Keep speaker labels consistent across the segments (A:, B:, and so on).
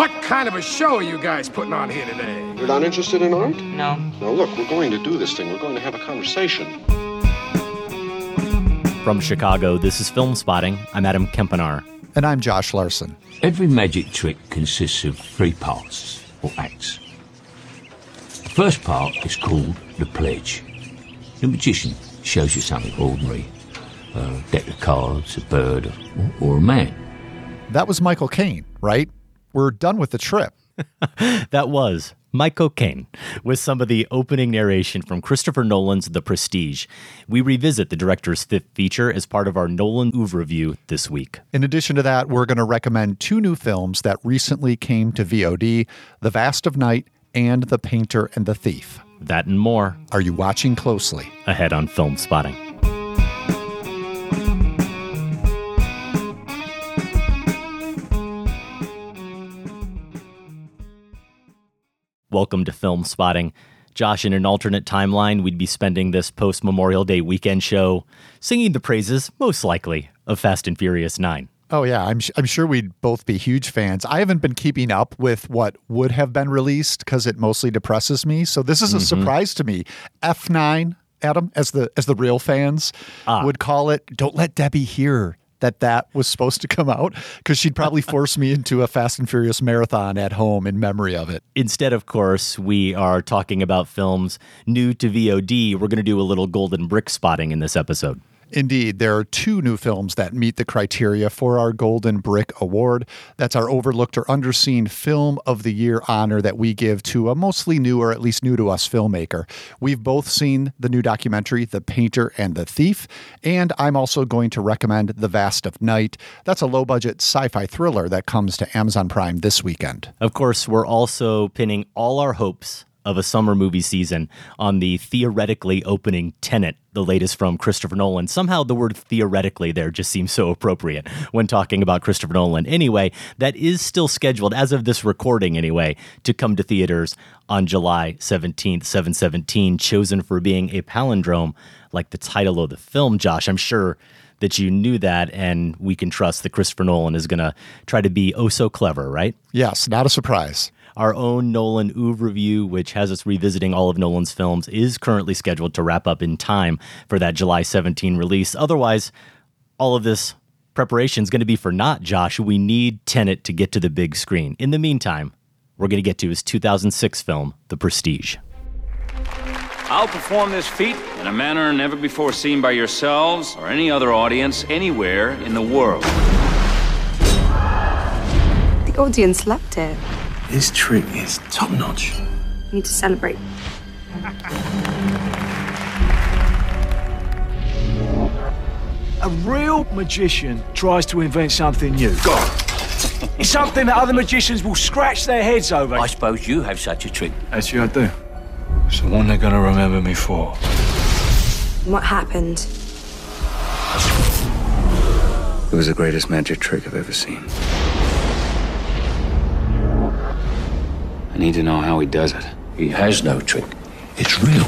A: What kind of a show are you guys putting on here today?
B: You're not interested in art?
C: No.
B: Now, look, we're going to do this thing. We're going to have a conversation.
D: From Chicago, this is Film Spotting. I'm Adam Kempenaar.
E: And I'm Josh Larsen.
F: Every magic trick consists of three parts, or acts. The first part is called the pledge. The magician shows you something ordinary a deck of cards, a bird, or, or a man.
E: That was Michael Caine, right? We're done with the trip.
D: that was Michael Caine with some of the opening narration from Christopher Nolan's The Prestige. We revisit the director's fifth feature as part of our Nolan Oeuvre review this week.
E: In addition to that, we're going to recommend two new films that recently came to VOD The Vast of Night and The Painter and the Thief.
D: That and more.
E: Are you watching closely?
D: Ahead on Film Spotting. Welcome to Film Spotting. Josh, in an alternate timeline, we'd be spending this post Memorial Day weekend show singing the praises, most likely, of Fast and Furious 9.
E: Oh, yeah. I'm, I'm sure we'd both be huge fans. I haven't been keeping up with what would have been released because it mostly depresses me. So this is a mm-hmm. surprise to me. F9, Adam, as the as the real fans ah. would call it. Don't let Debbie hear that that was supposed to come out because she'd probably force me into a Fast and Furious marathon at home in memory of it.
D: Instead, of course, we are talking about films new to VOD. We're going to do a little golden brick spotting in this episode.
E: Indeed, there are two new films that meet the criteria for our Golden Brick Award. That's our overlooked or underseen Film of the Year honor that we give to a mostly new or at least new to us filmmaker. We've both seen the new documentary, The Painter and the Thief, and I'm also going to recommend The Vast of Night. That's a low budget sci fi thriller that comes to Amazon Prime this weekend.
D: Of course, we're also pinning all our hopes of a summer movie season on the theoretically opening Tenet, the latest from Christopher Nolan. Somehow the word theoretically there just seems so appropriate when talking about Christopher Nolan. Anyway, that is still scheduled, as of this recording anyway, to come to theaters on July 17th, 717, chosen for being a palindrome like the title of the film, Josh. I'm sure that you knew that, and we can trust that Christopher Nolan is going to try to be oh so clever, right?
E: Yes, not a surprise.
D: Our own Nolan Oeuvre review, which has us revisiting all of Nolan's films, is currently scheduled to wrap up in time for that July 17 release. Otherwise, all of this preparation is going to be for naught, Josh. We need Tenet to get to the big screen. In the meantime, we're going to get to his 2006 film, The Prestige.
G: I'll perform this feat in a manner never before seen by yourselves or any other audience anywhere in the world.
H: The audience loved it.
I: This trick is top notch.
H: We need to celebrate.
J: A real magician tries to invent something new.
I: God.
J: It's something that other magicians will scratch their heads over.
F: I suppose you have such a trick.
I: Actually, I do. It's the one they're gonna remember me for.
H: What happened?
I: It was the greatest magic trick I've ever seen.
G: Need to know how he does it.
F: He has no trick. It's real.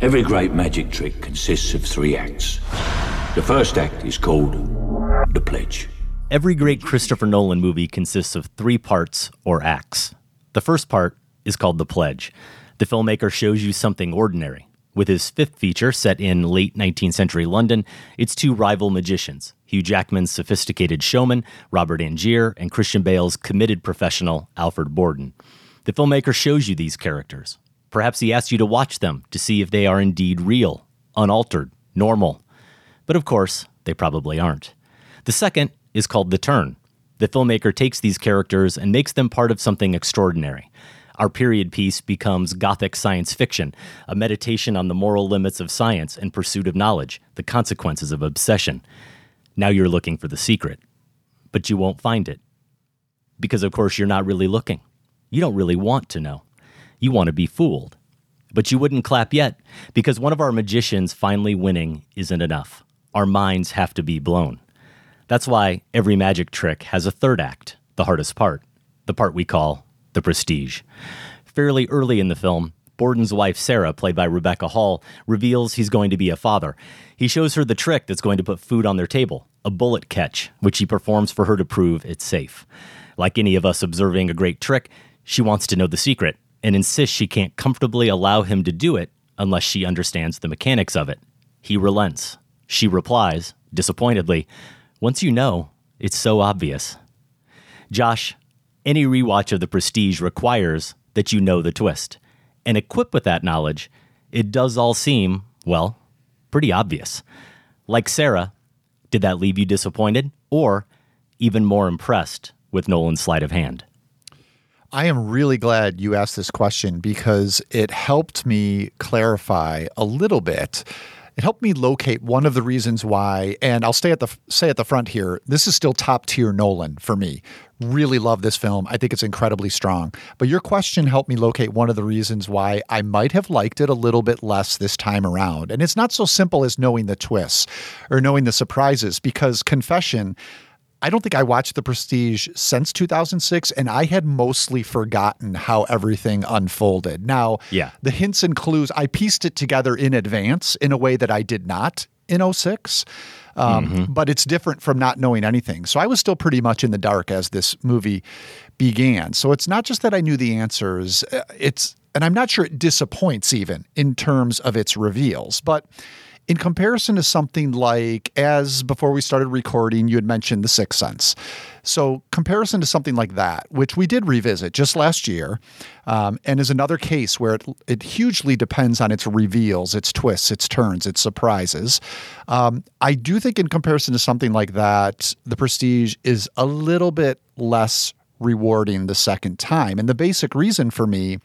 F: Every great magic trick consists of three acts. The first act is called The Pledge.
D: Every great Christopher Nolan movie consists of three parts or acts. The first part is called The Pledge. The filmmaker shows you something ordinary, with his fifth feature, set in late 19th century London, it's two rival magicians Hugh Jackman's sophisticated showman, Robert Angier, and Christian Bale's committed professional, Alfred Borden. The filmmaker shows you these characters. Perhaps he asks you to watch them to see if they are indeed real, unaltered, normal. But of course, they probably aren't. The second is called The Turn. The filmmaker takes these characters and makes them part of something extraordinary. Our period piece becomes Gothic science fiction, a meditation on the moral limits of science and pursuit of knowledge, the consequences of obsession. Now you're looking for the secret, but you won't find it. Because, of course, you're not really looking. You don't really want to know. You want to be fooled. But you wouldn't clap yet, because one of our magicians finally winning isn't enough. Our minds have to be blown. That's why every magic trick has a third act, the hardest part, the part we call the prestige. Fairly early in the film, Borden's wife, Sarah, played by Rebecca Hall, reveals he's going to be a father. He shows her the trick that's going to put food on their table a bullet catch, which he performs for her to prove it's safe. Like any of us observing a great trick, she wants to know the secret and insists she can't comfortably allow him to do it unless she understands the mechanics of it. He relents. She replies, disappointedly, Once you know, it's so obvious. Josh, any rewatch of The Prestige requires that you know the twist. And equipped with that knowledge, it does all seem, well, pretty obvious. Like Sarah, did that leave you disappointed or even more impressed with Nolan's sleight of hand?
E: I am really glad you asked this question because it helped me clarify a little bit. It helped me locate one of the reasons why, and I'll stay at the say at the front here. This is still top tier Nolan for me. Really love this film. I think it's incredibly strong. But your question helped me locate one of the reasons why I might have liked it a little bit less this time around. And it's not so simple as knowing the twists or knowing the surprises, because confession I don't think I watched The Prestige since 2006, and I had mostly forgotten how everything unfolded. Now,
D: yeah.
E: the hints and clues, I pieced it together in advance in a way that I did not in 06. Um, mm-hmm. But it's different from not knowing anything. So I was still pretty much in the dark as this movie began. So it's not just that I knew the answers, uh, it's, and I'm not sure it disappoints even in terms of its reveals, but in comparison to something like, as before we started recording, you had mentioned The Sixth Sense. So, comparison to something like that, which we did revisit just last year, um, and is another case where it, it hugely depends on its reveals, its twists, its turns, its surprises. Um, I do think, in comparison to something like that, The Prestige is a little bit less rewarding the second time. And the basic reason for me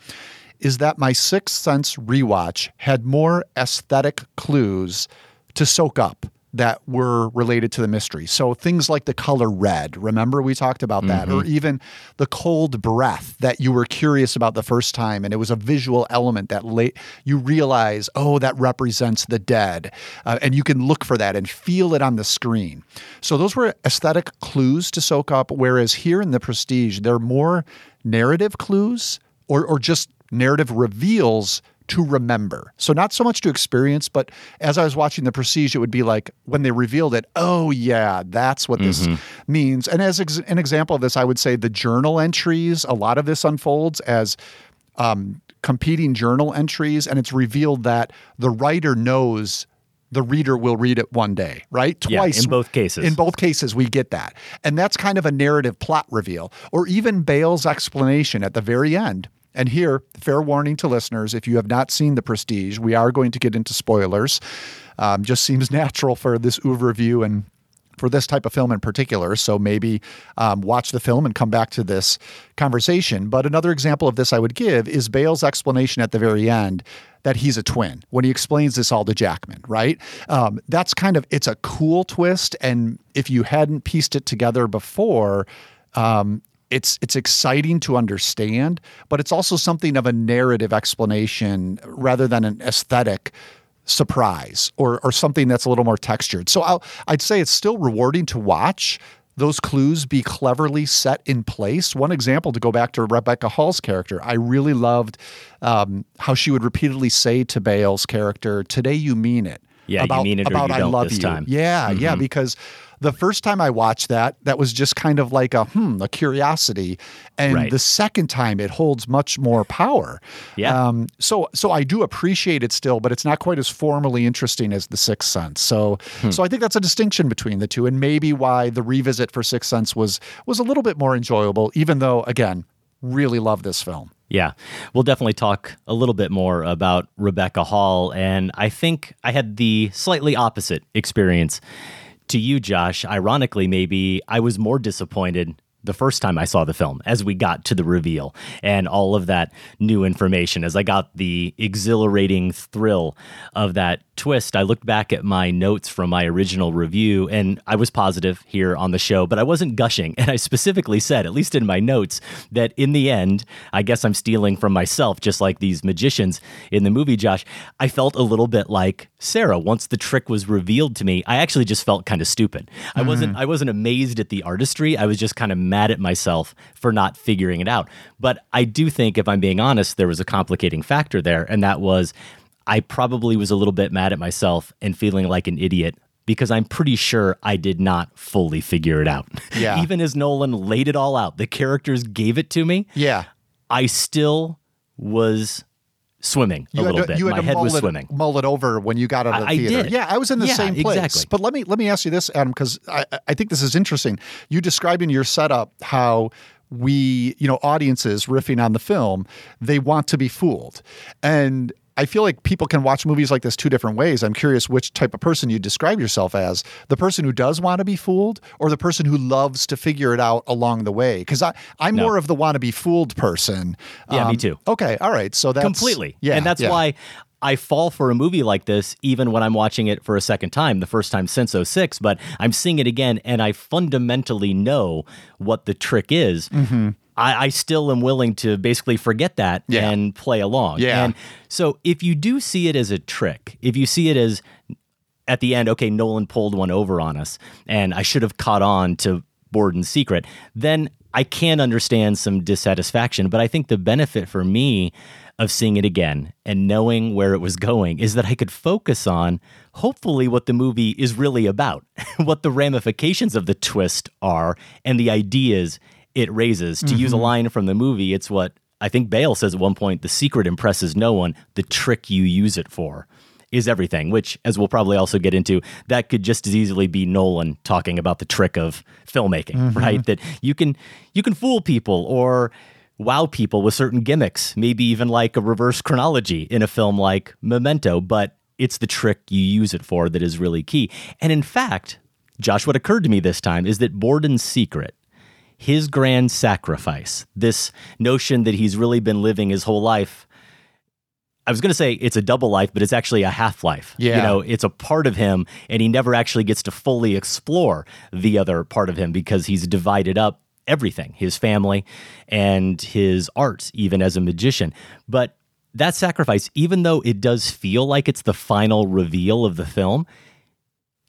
E: is that my Sixth Sense rewatch had more aesthetic clues to soak up that were related to the mystery. So things like the color red, remember we talked about that, mm-hmm. or even the cold breath that you were curious about the first time, and it was a visual element that late you realize, oh, that represents the dead, uh, and you can look for that and feel it on the screen. So those were aesthetic clues to soak up. Whereas here in the Prestige, they're more narrative clues or or just narrative reveals to remember. So not so much to experience, but as I was watching the Prestige, it would be like when they revealed it, oh yeah, that's what this mm-hmm. means. And as ex- an example of this, I would say the journal entries. A lot of this unfolds as um, competing journal entries, and it's revealed that the writer knows the reader will read it one day, right?
D: Twice. Yeah, in both cases.
E: In both cases, we get that. And that's kind of a narrative plot reveal. Or even Bale's explanation at the very end and here, fair warning to listeners if you have not seen The Prestige, we are going to get into spoilers. Um, just seems natural for this oeuvre review and for this type of film in particular. So maybe um, watch the film and come back to this conversation. But another example of this I would give is Bale's explanation at the very end that he's a twin when he explains this all to Jackman, right? Um, that's kind of, it's a cool twist. And if you hadn't pieced it together before, um, it's it's exciting to understand, but it's also something of a narrative explanation rather than an aesthetic surprise or or something that's a little more textured. So I'll, I'd say it's still rewarding to watch those clues be cleverly set in place. One example to go back to Rebecca Hall's character, I really loved um, how she would repeatedly say to Bale's character, "Today you mean it."
D: Yeah, about, you mean it about I love you. Time.
E: Yeah, mm-hmm. yeah, because the first time I watched that, that was just kind of like a hmm, a curiosity, and right. the second time it holds much more power.
D: Yeah. Um,
E: so so I do appreciate it still, but it's not quite as formally interesting as the Sixth Sense. So hmm. so I think that's a distinction between the two, and maybe why the revisit for Sixth Sense was was a little bit more enjoyable, even though again, really love this film.
D: Yeah, we'll definitely talk a little bit more about Rebecca Hall. And I think I had the slightly opposite experience to you, Josh, ironically, maybe I was more disappointed the first time I saw the film as we got to the reveal and all of that new information. As I got the exhilarating thrill of that twist, I looked back at my notes from my original review and I was positive here on the show, but I wasn't gushing. And I specifically said, at least in my notes, that in the end, I guess I'm stealing from myself, just like these magicians in the movie, Josh. I felt a little bit like Sarah once the trick was revealed to me. I actually just felt kind of stupid. Mm. I wasn't I wasn't amazed at the artistry. I was just kind of mad at myself for not figuring it out. But I do think, if I'm being honest, there was a complicating factor there, and that was I probably was a little bit mad at myself and feeling like an idiot because I'm pretty sure I did not fully figure it out.
E: Yeah.
D: Even as Nolan laid it all out, the characters gave it to me.
E: Yeah.
D: I still was swimming a
E: You
D: little
E: had to,
D: bit. My head
E: mull
D: was
E: it,
D: swimming.
E: mull it over when you got out of the
D: I- I
E: theater.
D: did.
E: Yeah, I was in the
D: Yeah,
E: same place.
D: exactly.
E: But let me let me ask you this, Adam, because I, I think this is interesting. You described in your setup how we, you know, audiences riffing on the film, they want to be fooled. And I feel like people can watch movies like this two different ways. I'm curious which type of person you describe yourself as the person who does want to be fooled or the person who loves to figure it out along the way. Because I'm
D: No.
E: more of the want to be fooled person.
D: Yeah, me
E: Um,
D: too.
E: Okay. All right. So that's
D: completely.
E: Yeah.
D: and that's
E: yeah.
D: why I fall for a movie like this, even when I'm watching it for a second time, the first time since 06, but I'm seeing it again and I fundamentally know what the trick is. I, I still am willing to basically forget that
E: Yeah.
D: and play along.
E: Yeah.
D: And so if you do see it as a trick, if you see it as at the end, okay, Nolan pulled one over on us and I should have caught on to Borden's secret, then I can understand some dissatisfaction. But I think the benefit for me of seeing it again and knowing where it was going is that I could focus on hopefully what the movie is really about, what the ramifications of the twist are, and the ideas it raises. To use a mm-hmm. line from the movie, it's what I think Bale says at one point the secret impresses no one, the trick you use it for is everything, which, as we'll probably also get into, that could just as easily be Nolan talking about the trick of filmmaking, mm-hmm. right? That you can you can fool people or wow people with certain gimmicks, maybe even like a reverse chronology in a film like Memento, but it's the trick you use it for that is really key. And in fact, Josh, what occurred to me this time is that Borden's secret his grand sacrifice, this notion that he's really been living his whole life. I was going to say it's a double life, but it's actually a half life.
E: Yeah.
D: You know, it's a part of him, and he never actually gets to fully explore the other part of him because he's divided up everything his family and his art, even as a magician. But that sacrifice, even though it does feel like it's the final reveal of the film,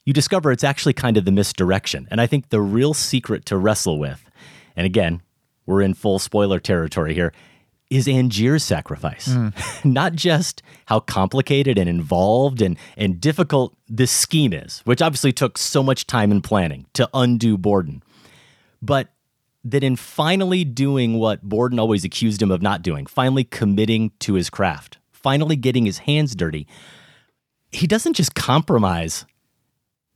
D: you discover it's actually kind of the misdirection. And I think the real secret to wrestle with, and again, we're in full spoiler territory here, is Angier's sacrifice. Hmm. Not just how complicated and involved and, and difficult this scheme is, which obviously took so much time and planning to undo Borden, but that in finally doing what Borden always accused him of not doing, finally committing to his craft, finally getting his hands dirty, he doesn't just compromise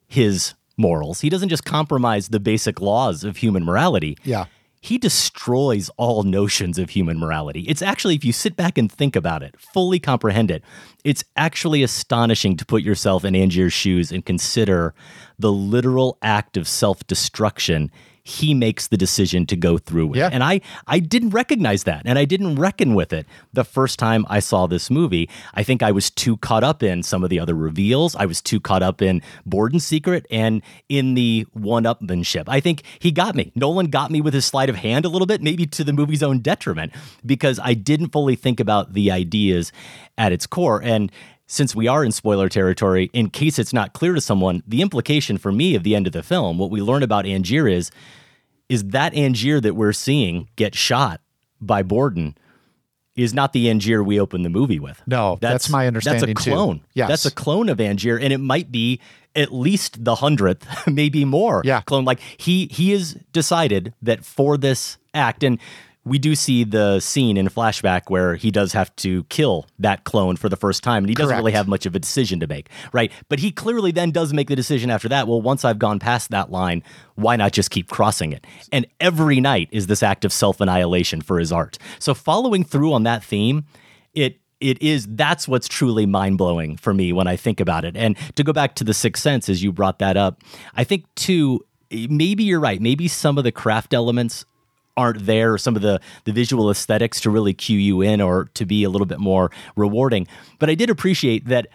D: his morals. He doesn't just compromise the basic laws of human morality.
E: Yeah.
D: He destroys all notions of human morality. It's actually, if you sit back and think about it, fully comprehend it, it's actually astonishing to put yourself in Angier's shoes and consider the literal act of self destruction he makes the decision to go through with.
E: Yeah.
D: And I, I didn't recognize that and I didn't reckon with it the first time I saw this movie. I think I was too caught up in some of the other reveals. I was too caught up in Borden's secret and in the one upmanship. I think he got me. Nolan got me with his sleight of hand a little bit, maybe to the movie's own detriment, because I didn't fully think about the ideas at its core. And since we are in spoiler territory, in case it's not clear to someone, the implication for me of the end of the film, what we learn about Angier is, is that Angier that we're seeing get shot by Borden is not the Angier we open the movie with.
E: No, that's my understanding,
D: That's a clone.
E: Yes.
D: That's a clone of Angier, and it might be at least the hundredth, maybe more.
E: Yeah.
D: Clone. Like he he has decided that for this act, and we do see the scene in flashback where he does have to kill that clone for the first time, and he doesn't
E: Correct.
D: really have much of a decision to make, right? But he clearly then does make the decision after that. Well, once I've gone past that line, why not just keep crossing it? And every night is this act of self annihilation for his art. So following through on that theme, it it is that's what's truly mind-blowing for me when I think about it. And to go back to the sixth sense as you brought that up, I think too maybe you're right. Maybe some of the craft elements aren't there or some of the the visual aesthetics to really cue you in or to be a little bit more rewarding. But I did appreciate that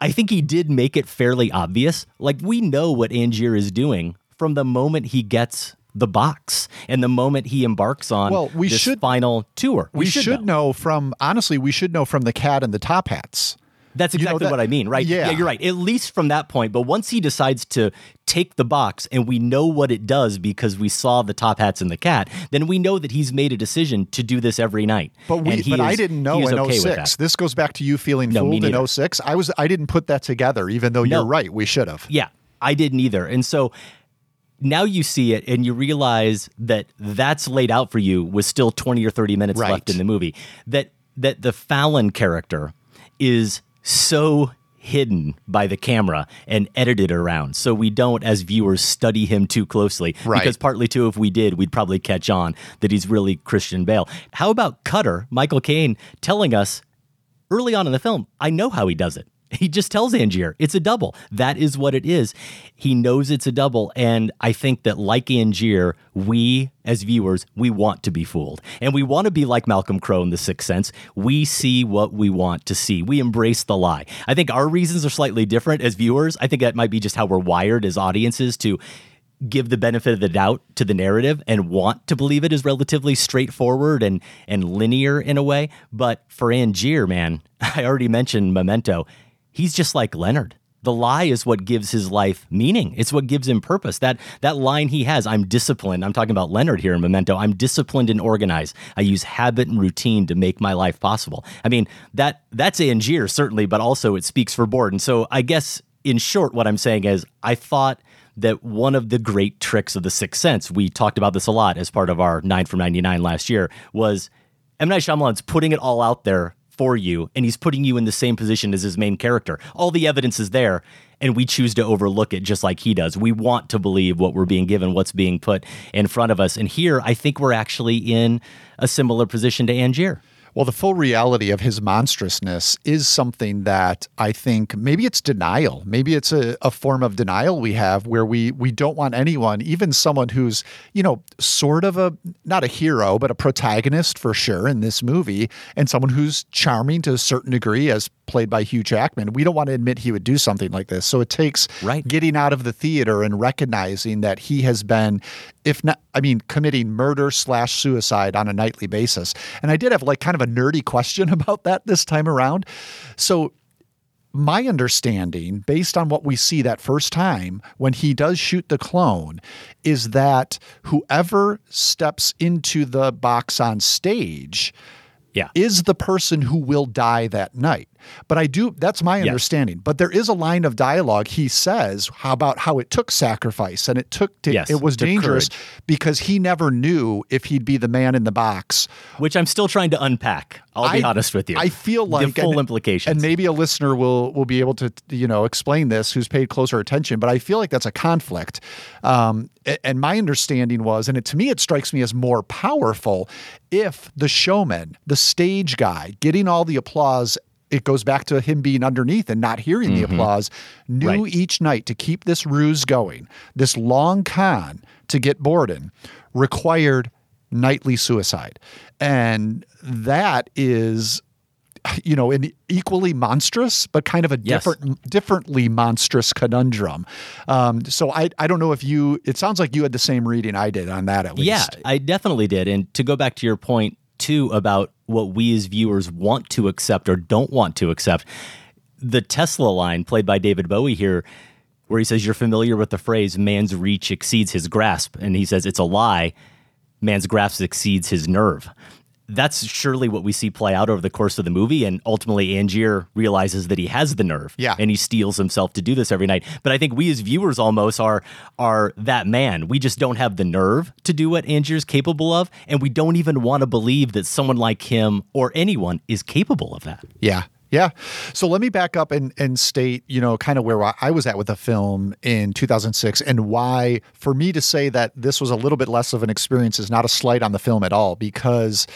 D: I think he did make it fairly obvious. Like we know what Angier is doing from the moment he gets the box and the moment he embarks on
E: Well, we
D: this
E: should-
D: final tour.
E: we, should, know. from honestly we should know from the cat and the top hats
D: That's
E: You know,
D: exactly
E: that-
D: what I mean, right?
E: Yeah.
D: you're right. At least from that point. But once he decides to take the box and we know what it does because we saw the top hats and the cat, then we know that he's made a decision to do this every night.
E: But we,
D: And he
E: I didn't know in
D: okay
E: 06. This goes back to you feeling
D: No,
E: fooled in
D: neither.
E: 06. I was I didn't put that together, even though
D: No.
E: you're right. We should have.
D: Yeah, I didn't either. And so now you see it and you realize that that's laid out for you with still 20 or 30 minutes
E: Right.
D: left in the movie. That that the Fallon character is so hidden by the camera and edited around so we don't as viewers study him too closely
E: Right.
D: because partly too if we did we'd probably catch on that he's really Christian Bale. How about Cutter, Michael Caine telling us early on in the film, I know how he does it. He just tells Angier it's a double. That is what it is. He knows it's a double. And I think that, like Angier, we as viewers, we want to be fooled. And we want to be like Malcolm Crowe in The Sixth Sense. We see what we want to see. We embrace the lie. I think our reasons are slightly different as viewers. I think that might be just how we're wired as audiences to give the benefit of the doubt to the narrative and want to believe it is relatively straightforward and and linear in a way. But for Angier, man, I already mentioned Memento. He's just like Leonard. The lie is what gives his life meaning. It's what gives him purpose. That that line he has, I'm disciplined. I'm talking about Leonard here in Memento. I'm disciplined and organized. I use habit and routine to make my life possible. I mean, that that's Angier certainly, but also it speaks for Borden. So I guess in short, what I'm saying is I thought that one of the great tricks of the Sixth Sense, we talked about this a lot as part of our nine from ninety nine last year, was M Night Shyamalan's putting it all out there for you, and he's putting you in the same position as his main character. All the evidence is there, and we choose to overlook it just like he does. We want to believe what we're being given, what's being put in front of us, and here I think we're actually in a similar position to Angier.
E: Well, the full reality of his monstrousness is something that I think maybe it's denial. Maybe it's a, a form of denial we have where we we don't want anyone, even someone who's, you know, sort of a not a hero, but a protagonist for sure in this movie, and someone who's charming to a certain degree as played by Hugh Jackman. We don't want to admit he would do something like this. So it takes
D: Right.
E: getting out of the theater and recognizing that he has been, if not, I mean, committing murder slash suicide on a nightly basis. And I did have like kind of a nerdy question about that this time around. So my understanding, based on what we see that first time when he does shoot the clone, is that whoever steps into the box on stage
D: Yeah.
E: is the person who will die that night. But I do, that's my
D: Yes.
E: understanding. But there is a line of dialogue he says how about how it took sacrifice and it took, to,
D: Yes,
E: it was dangerous
D: courage.
E: because he never knew if he'd be the man in the box.
D: Which I'm still trying to unpack. I'll be honest with you.
E: I feel like
D: the full
E: and-
D: implications.
E: And maybe a listener will will be able to you know explain this who's paid closer attention. But I feel like that's a conflict. Um, and my understanding was, and it, to me, it strikes me as more powerful if the showman, the stage guy, getting all the applause. It goes back to him being underneath and not hearing the applause. Knew
D: Mm-hmm. Right.
E: each night to keep this ruse going, this long con to get Borden required nightly suicide. And that is you know, an equally monstrous, but kind of a
D: Yes.
E: different, differently monstrous conundrum. Um, so I, I don't know if you. It sounds like you had the same reading I did on that at least.
D: Yeah, I definitely did. And to go back to your point too about what we as viewers want to accept or don't want to accept, the Tesla line played by David Bowie here, where he says, You're familiar with the phrase, man's reach exceeds his grasp. And he says, It's a lie. Man's grasp exceeds his nerve. That's surely what we see play out over the course of the movie. And ultimately, Angier realizes that he has the nerve.
E: Yeah.
D: And he steels himself to do this every night. But I think we as viewers almost are are that man. We just don't have the nerve to do what Angier's capable of. And we don't even want to believe that someone like him or anyone is capable of that.
E: Yeah. Yeah. So let me back up and, and state, you know, kind of where I was at with the film in 2006 and why, for me to say that this was a little bit less of an experience is not a slight on the film at all, because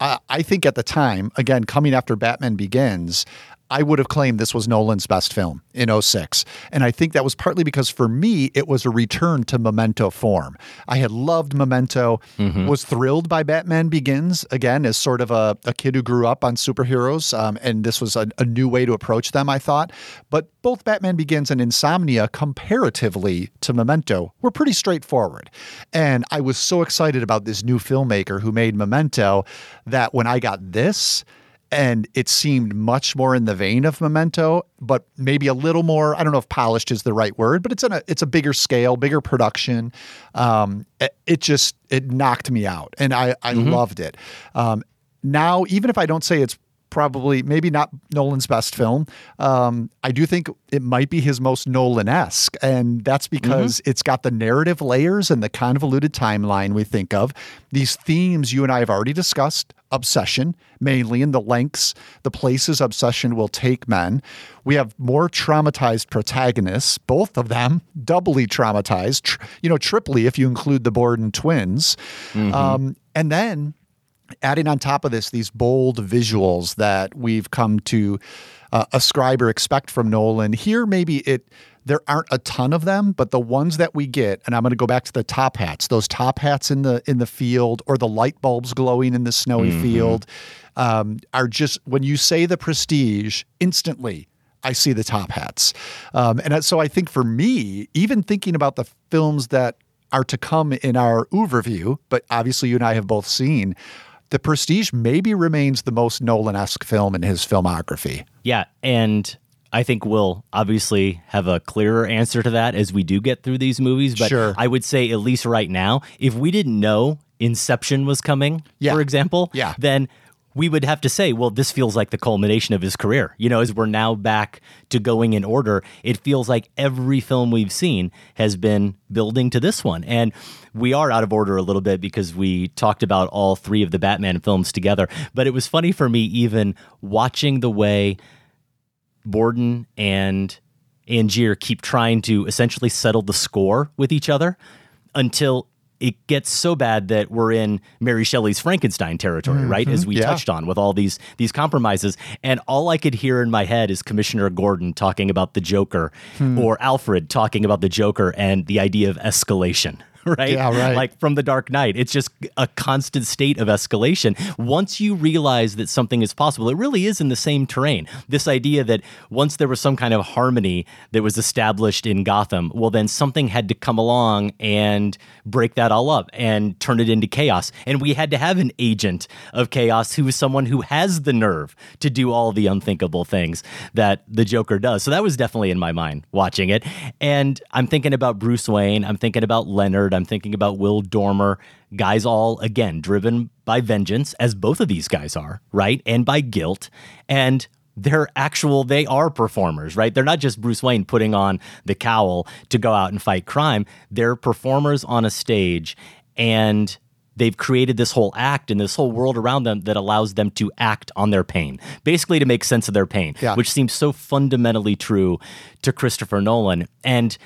E: I, think at the time, again, coming after Batman Begins, I would have claimed this was Nolan's best film in 06. And I think that was partly because for me, it was a return to Memento form. I had loved Memento, was thrilled by Batman Begins, again, as sort of a, a kid who grew up on superheroes. Um, and this was a, a new way to approach them, I thought. But both Batman Begins and Insomnia, comparatively to Memento, were pretty straightforward. And I was so excited about this new filmmaker who made Memento that when I got this, and it seemed much more in the vein of Memento, but maybe a little more. I don't know if polished is the right word, but it's in a it's a bigger scale, bigger production. Um, it, it just it knocked me out, and I I loved it. Um, now, even if I don't say it's probably maybe not Nolan's best film. Um, I do think it might be his most Nolan-esque, and that's because it's got the narrative layers and the convoluted timeline we think of. These themes you and I have already discussed: obsession, mainly in the lengths, the places obsession will take men. We have more traumatized protagonists, both of them doubly traumatized. Tr- you know, triply if you include the Borden twins, um, and then adding on top of this these bold visuals that we've come to uh, ascribe or expect from Nolan. Here, maybe it there aren't a ton of them, but the ones that we get, and I'm going to go back to the top hats, those top hats in the in the field, or the light bulbs glowing in the snowy field, um, are just when you say the prestige, instantly I see the top hats. Um, and so I think for me, even thinking about the films that are to come in our overview, but obviously you and I have both seen, The Prestige maybe remains the most Nolan esque film in his filmography.
D: Yeah, and I think we'll obviously have a clearer answer to that as we do get through these movies. But
E: Sure.
D: I would say, at least right now, if we didn't know Inception was coming,
E: Yeah.
D: for example,
E: Yeah.
D: then we would have to say, well, this feels like the culmination of his career. You know, as we're now back to going in order, it feels like every film we've seen has been building to this one. And we are out of order a little bit because we talked about all three of the Batman films together. But it was funny for me, even watching the way Borden and Angier keep trying to essentially settle the score with each other until it gets so bad that we're in Mary Shelley's Frankenstein territory, right? Mm-hmm. As we
E: yeah.
D: touched on with all these these compromises. And all I could hear in my head is Commissioner Gordon talking about the Joker hmm. or Alfred talking about the Joker and the idea of escalation. Right?
E: Yeah, right.
D: Like from the Dark Knight. It's just a constant state of escalation. Once you realize that something is possible, it really is in the same terrain. This idea that once there was some kind of harmony that was established in Gotham, well, then something had to come along and break that all up and turn it into chaos. And we had to have an agent of chaos who is someone who has the nerve to do all the unthinkable things that the Joker does. So that was definitely in my mind watching it. And I'm thinking about Bruce Wayne. I'm thinking about Leonard. I'm thinking about Will Dormer. Guys, all again driven by vengeance, as both of these guys are, right? And by guilt. And they're actual, they are performers, right? They're not just Bruce Wayne putting on the cowl to go out and fight crime. They're performers on a stage. And they've created this whole act and this whole world around them that allows them to act on their pain, basically to make sense of their pain,
E: Yeah.
D: which seems so fundamentally true to Christopher Nolan. And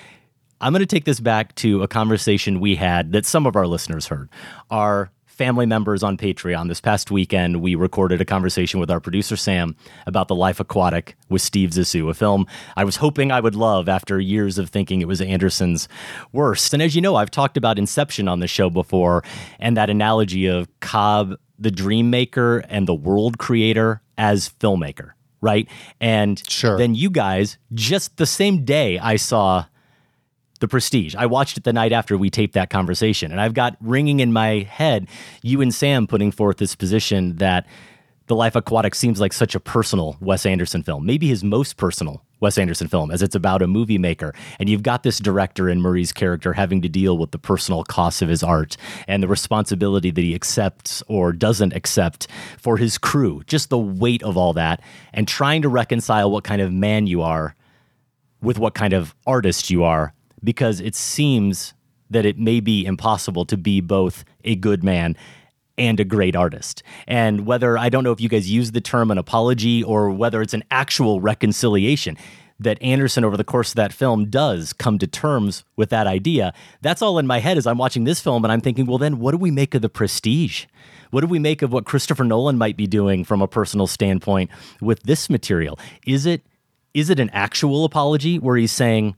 D: I'm going to take this back to a conversation we had that some of our listeners heard. Our family members on Patreon this past weekend, we recorded a conversation with our producer Sam about The Life Aquatic with Steve Zissou, a film I was hoping I would love after years of thinking it was Anderson's worst. And as you know, I've talked about Inception on the show before and that analogy of Cobb, the dream maker, and the world creator as filmmaker, right? And
E: Sure.
D: then you guys, just the same day I saw the Prestige. I watched it the night after we taped that conversation, and I've got ringing in my head you and Sam putting forth this position that The Life Aquatic seems like such a personal Wes Anderson film, maybe his most personal Wes Anderson film, as it's about a movie maker. And you've got this director in Murray's character having to deal with the personal costs of his art and the responsibility that he accepts or doesn't accept for his crew, just the weight of all that, and trying to reconcile what kind of man you are with what kind of artist you are because it seems that it may be impossible to be both a good man and a great artist. And whether I don't know if you guys use the term an apology or whether it's an actual reconciliation that Anderson over the course of that film does come to terms with that idea. That's all in my head as I'm watching this film and I'm thinking, well then what do we make of the prestige? What do we make of what Christopher Nolan might be doing from a personal standpoint with this material? Is it is it an actual apology where he's saying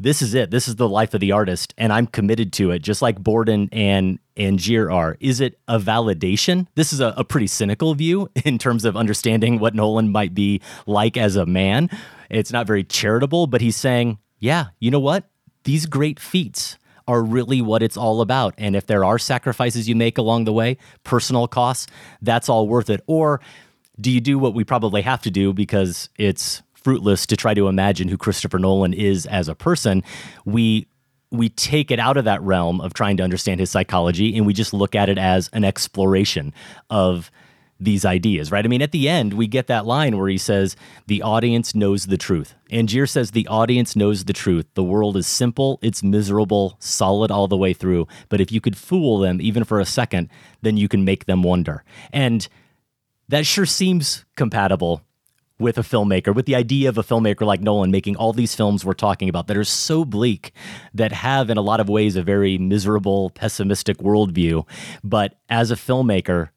D: this is it. This is the life of the artist, and I'm committed to it, just like Borden and Angier are. Is it a validation? This is a, a pretty cynical view in terms of understanding what Nolan might be like as a man. It's not very charitable, but he's saying, yeah, you know what? These great feats are really what it's all about. And if there are sacrifices you make along the way, personal costs, that's all worth it. Or do you do what we probably have to do because it's fruitless to try to imagine who Christopher Nolan is as a person? We we take it out of that realm of trying to understand his psychology and we just look at it as an exploration of these ideas, right? I mean, at the end, we get that line where he says, The audience knows the truth. and Angier says, The audience knows the truth. The world is simple, it's miserable, solid all the way through. But if you could fool them, even for a second, then you can make them wonder. And that sure seems compatible with a filmmaker, with the idea of a filmmaker like Nolan making all these films we're talking about that are so bleak, that have in a lot of ways a very miserable, pessimistic worldview. But as a filmmaker,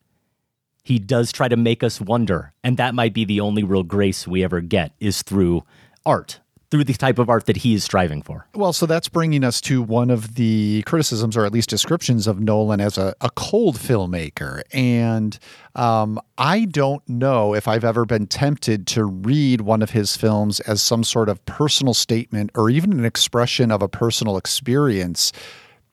D: he does try to make us wonder. And that might be the only real grace we ever get is through art, through the type of art that he is striving for.
E: Well, so that's bringing us to one of the criticisms, or at least descriptions, of Nolan as a, a cold filmmaker. And um, I don't know if I've ever been tempted to read one of his films as some sort of personal statement or even an expression of a personal experience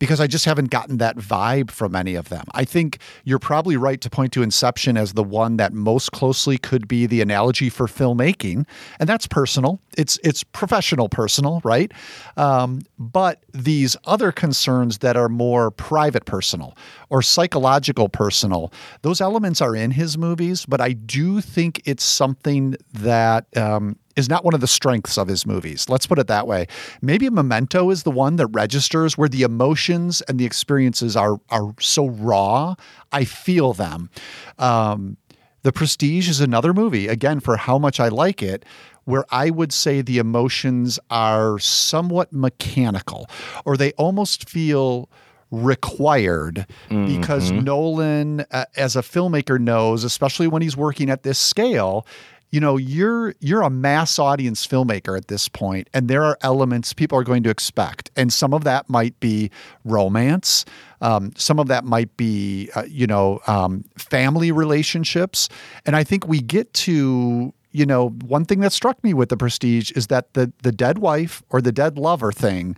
E: because I just haven't gotten that vibe from any of them. I think you're probably right to point to Inception as the one that most closely could be the analogy for filmmaking, and that's personal. It's it's professional personal, right? Um, but these other concerns that are more private personal or psychological personal, those elements are in his movies, but I do think it's something that um, is not one of the strengths of his movies. Let's put it that way. Maybe Memento is the one that registers where the emotions and the experiences are are so raw. I feel them. Um, the Prestige is another movie, again, for how much I like it, where I would say the emotions are somewhat mechanical, or they almost feel required mm-hmm. because Nolan, uh, as a filmmaker, knows, especially when he's working at this scale, you know you're you're a mass audience filmmaker at this point and there are elements people are going to expect and some of that might be romance. Um, some of that might be uh, you know um, family relationships. And i think we get to you know one thing that struck me with the prestige is that the the dead wife or the dead lover thing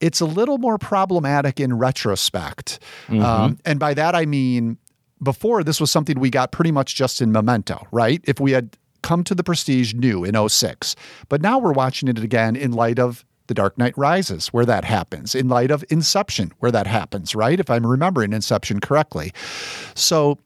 E: it's a little more problematic in retrospect. Mm-hmm. um, and by that i mean before this was something we got pretty much just in memento right? If we had come to the prestige new in 06. But now we're watching it again in light of The Dark Knight Rises, where that happens, in light of Inception, where that happens, right? If I'm remembering Inception correctly. So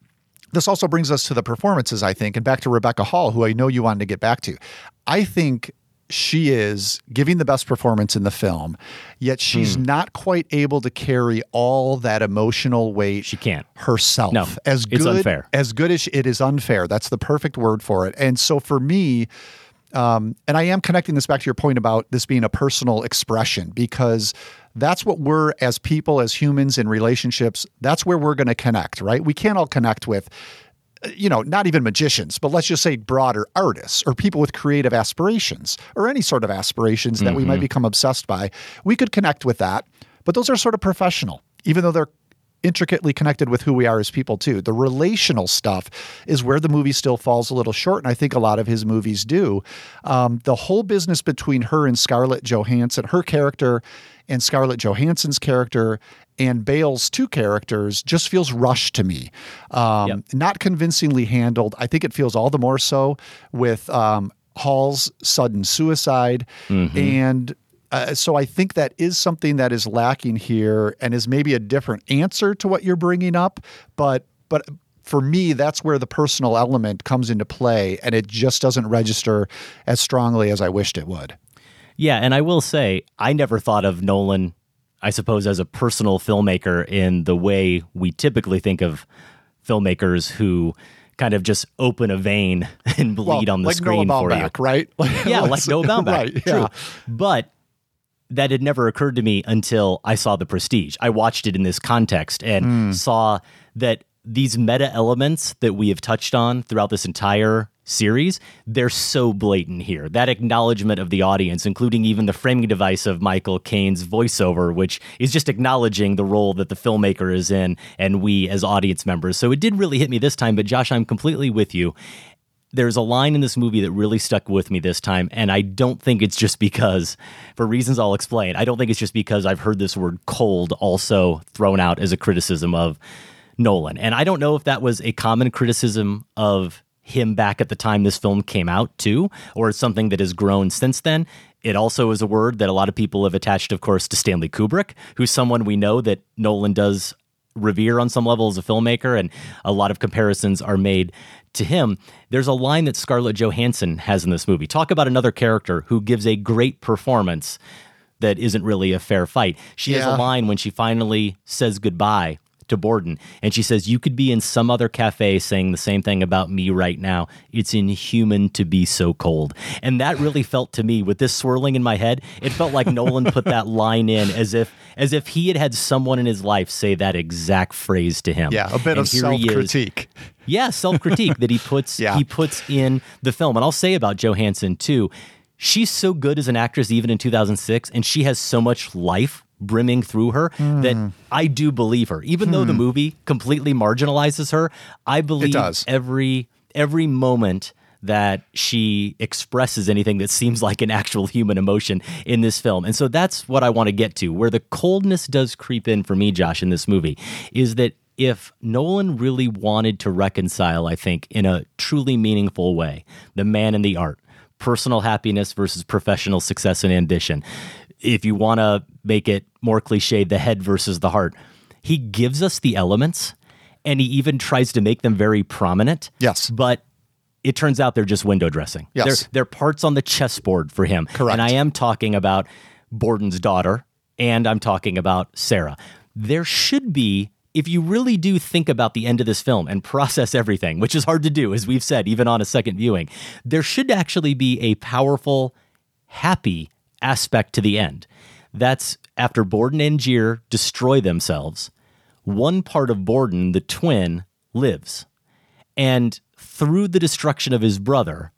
E: this also brings us to the performances, I think, and back to Rebecca Hall, who I know you wanted to get back to. I think she is giving the best performance in the film, yet she's mm. not quite able to carry all that emotional weight.
D: She can't
E: herself.
D: No,
E: as good,
D: it's unfair.
E: As good as she, it is unfair. That's the perfect word for it. And so for me, um, and I am connecting this back to your point about this being a personal expression because that's what we're as people, as humans in relationships. That's where we're going to connect, right? We can't all connect with you know, not even magicians, but let's just say broader artists or people with creative aspirations or any sort of aspirations that mm-hmm. we might mm-hmm. become obsessed by. We could connect with that, but those are sort of professional, even though they're intricately connected with who we are as people too. The relational stuff is where the movie still falls a little short, and I think a lot of his movies do. Um, the whole business between her and Scarlett Johansson, her character and Scarlett Johansson's character and Bale's two characters just feels rushed to me. Um, yep. Not convincingly handled. I think it feels all the more so with um, Hall's sudden suicide. Mm-hmm. And uh, so I think that is something that is lacking here and is maybe a different answer to what you're bringing up. But, but, for me, that's where the personal element comes into play, and it just doesn't register as strongly as I wished it would.
D: Yeah, and I will say, I never thought of Nolan I suppose, as a personal filmmaker in the way we typically think of filmmakers who kind of just open a vein and bleed
E: well,
D: on the
E: like
D: screen
E: Noah
D: for
E: Baumbach,
D: you.
E: right?
D: yeah, like Noah Baumbach.
E: right,
D: True. But that had never occurred to me until I saw The Prestige. I watched it in this context and mm. saw that these meta elements that we have touched on throughout this entire series, they're so blatant here. That acknowledgement of the audience, including even the framing device of Michael Caine's voiceover, which is just acknowledging the role that the filmmaker is in and we as audience members. So it did really hit me this time, but Josh, I'm completely with you. There's a line in this movie that really stuck with me this time, and I don't think it's just because, for reasons I'll explain, I don't think it's just because I've heard this word cold also thrown out as a criticism of Nolan. And I don't know if that was a common criticism of him back at the time this film came out too, or something that has grown since then. It also is a word that a lot of people have attached, of course, to Stanley Kubrick, who's someone we know that Nolan does revere on some level as a filmmaker, and a lot of comparisons are made to him. There's a line that Scarlett Johansson has in this movie. Talk about another character who gives a great performance that isn't really a fair fight. She has a line when she finally says goodbye to Borden, and she says, You could be in some other cafe saying the same thing about me right now. It's inhuman to be so cold. And that really felt to me, with this swirling in my head, it felt like Nolan put that line in as if as if he had had someone in his life say that exact phrase to him.
E: Yeah, a bit
D: And
E: of self critique.
D: Yeah, self critique that he puts
E: Yeah.
D: he puts in the film. And I'll say about Johansson too, she's so good as an actress even in 2006, and she has so much life brimming through her that hmm. I do believe her. Even though the hmm. movie completely marginalizes her, I believe every every moment that she expresses anything that seems like an actual human emotion in this film. And so that's what I want to get to. Where the coldness does creep in for me, Josh, in this movie, is that if Nolan really wanted to reconcile, I think, in a truly meaningful way, the man and the art, personal happiness versus professional success and ambition, if you want to make it more cliche, the head versus the heart, he gives us the elements and he even tries to make them very prominent.
E: Yes.
D: But it turns out they're just window dressing.
E: Yes.
D: They're, they're parts on the chessboard for him.
E: Correct.
D: And I am talking about Borden's daughter and I'm talking about Sarah. There should be, if you really do think about the end of this film and process everything, which is hard to do, as we've said, even on a second viewing, there should actually be a powerful, happy aspect to the end. That's after Borden and Gier destroy themselves, one part of Borden, the twin, lives. And through the destruction of his brother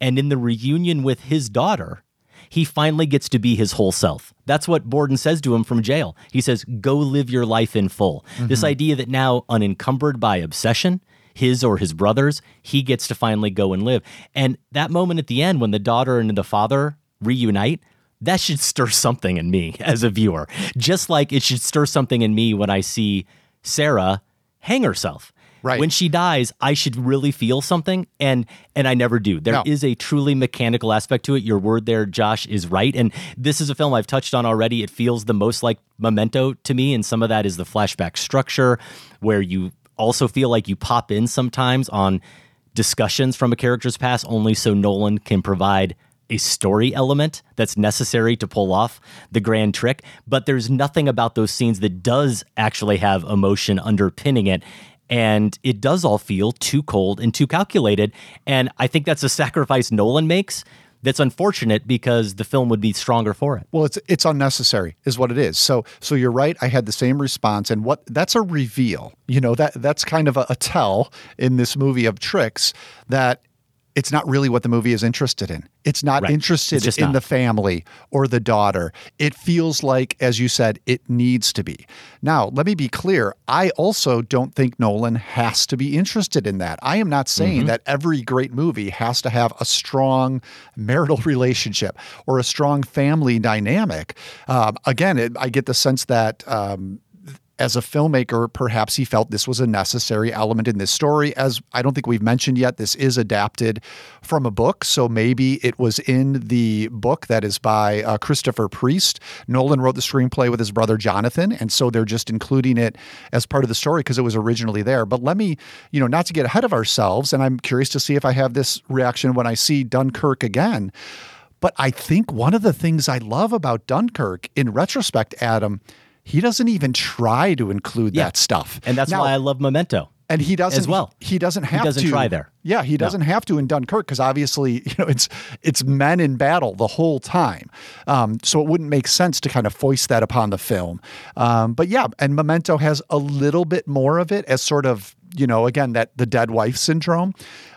D: and in the reunion with his daughter, he finally gets to be his whole self. That's what Borden says to him from jail. He says, Go live your life in full. This mm-hmm. idea that now, unencumbered by obsession, his or his brother's, he gets to finally go and live. And that moment at the end when the daughter and the father reunite, that should stir something in me as a viewer. Just like it should stir something in me when I see Sarah hang herself.
E: Right.
D: When she dies, I should really feel something, and and I never do. There is
E: No.
D: a truly mechanical aspect to it. Your word there, Josh, is right. And this is a film I've touched on already. It feels the most like Memento to me, and some of that is the flashback structure, where you also feel like you pop in sometimes on discussions from a character's past, only so Nolan can provide a story element that's necessary to pull off the grand trick. But there's nothing about those scenes that does actually have emotion underpinning it. And it does all feel too cold and too calculated. And I think that's a sacrifice Nolan makes that's unfortunate because the film would be stronger for it.
E: Well, it's it's unnecessary, is what it is. So so you're right. I had the same response, and what that's a reveal. You know that that's kind of a, a tell in this movie of tricks that it's not really what the movie is interested in. It's not
D: Right.
E: interested
D: It's
E: in
D: not.
E: the family or the daughter. It feels like, as you said, it needs to be. Now, let me be clear. I also don't think Nolan has to be interested in that. I am not saying
D: Mm-hmm.
E: that every great movie has to have a strong marital relationship or a strong family dynamic. Um, again, it, I get the sense that. Um, as a filmmaker, perhaps he felt this was a necessary element in this story. As I don't think we've mentioned yet, this is adapted from a book. So maybe it was in the book that is by uh, Christopher Priest. Nolan wrote the screenplay with his brother Jonathan. And so they're just including it as part of the story because it was originally there. But let me, you know, not to get ahead of ourselves, and I'm curious to see if I have this reaction when I see Dunkirk again. But I think one of the things I love about Dunkirk in retrospect, Adam, he doesn't even try to include
D: Yeah.
E: that stuff.
D: And that's
E: Now-
D: why I love Memento.
E: and he doesn't
D: as well.
E: He doesn't have
D: doesn't
E: to
D: try there.
E: Yeah, he doesn't have to in Dunkirk because obviously you know it's it's men in battle the whole time. Um, so it wouldn't make sense to kind of foist that upon the film. Um, but yeah, and Memento has a little bit more of it as sort of you know again that the dead wife syndrome,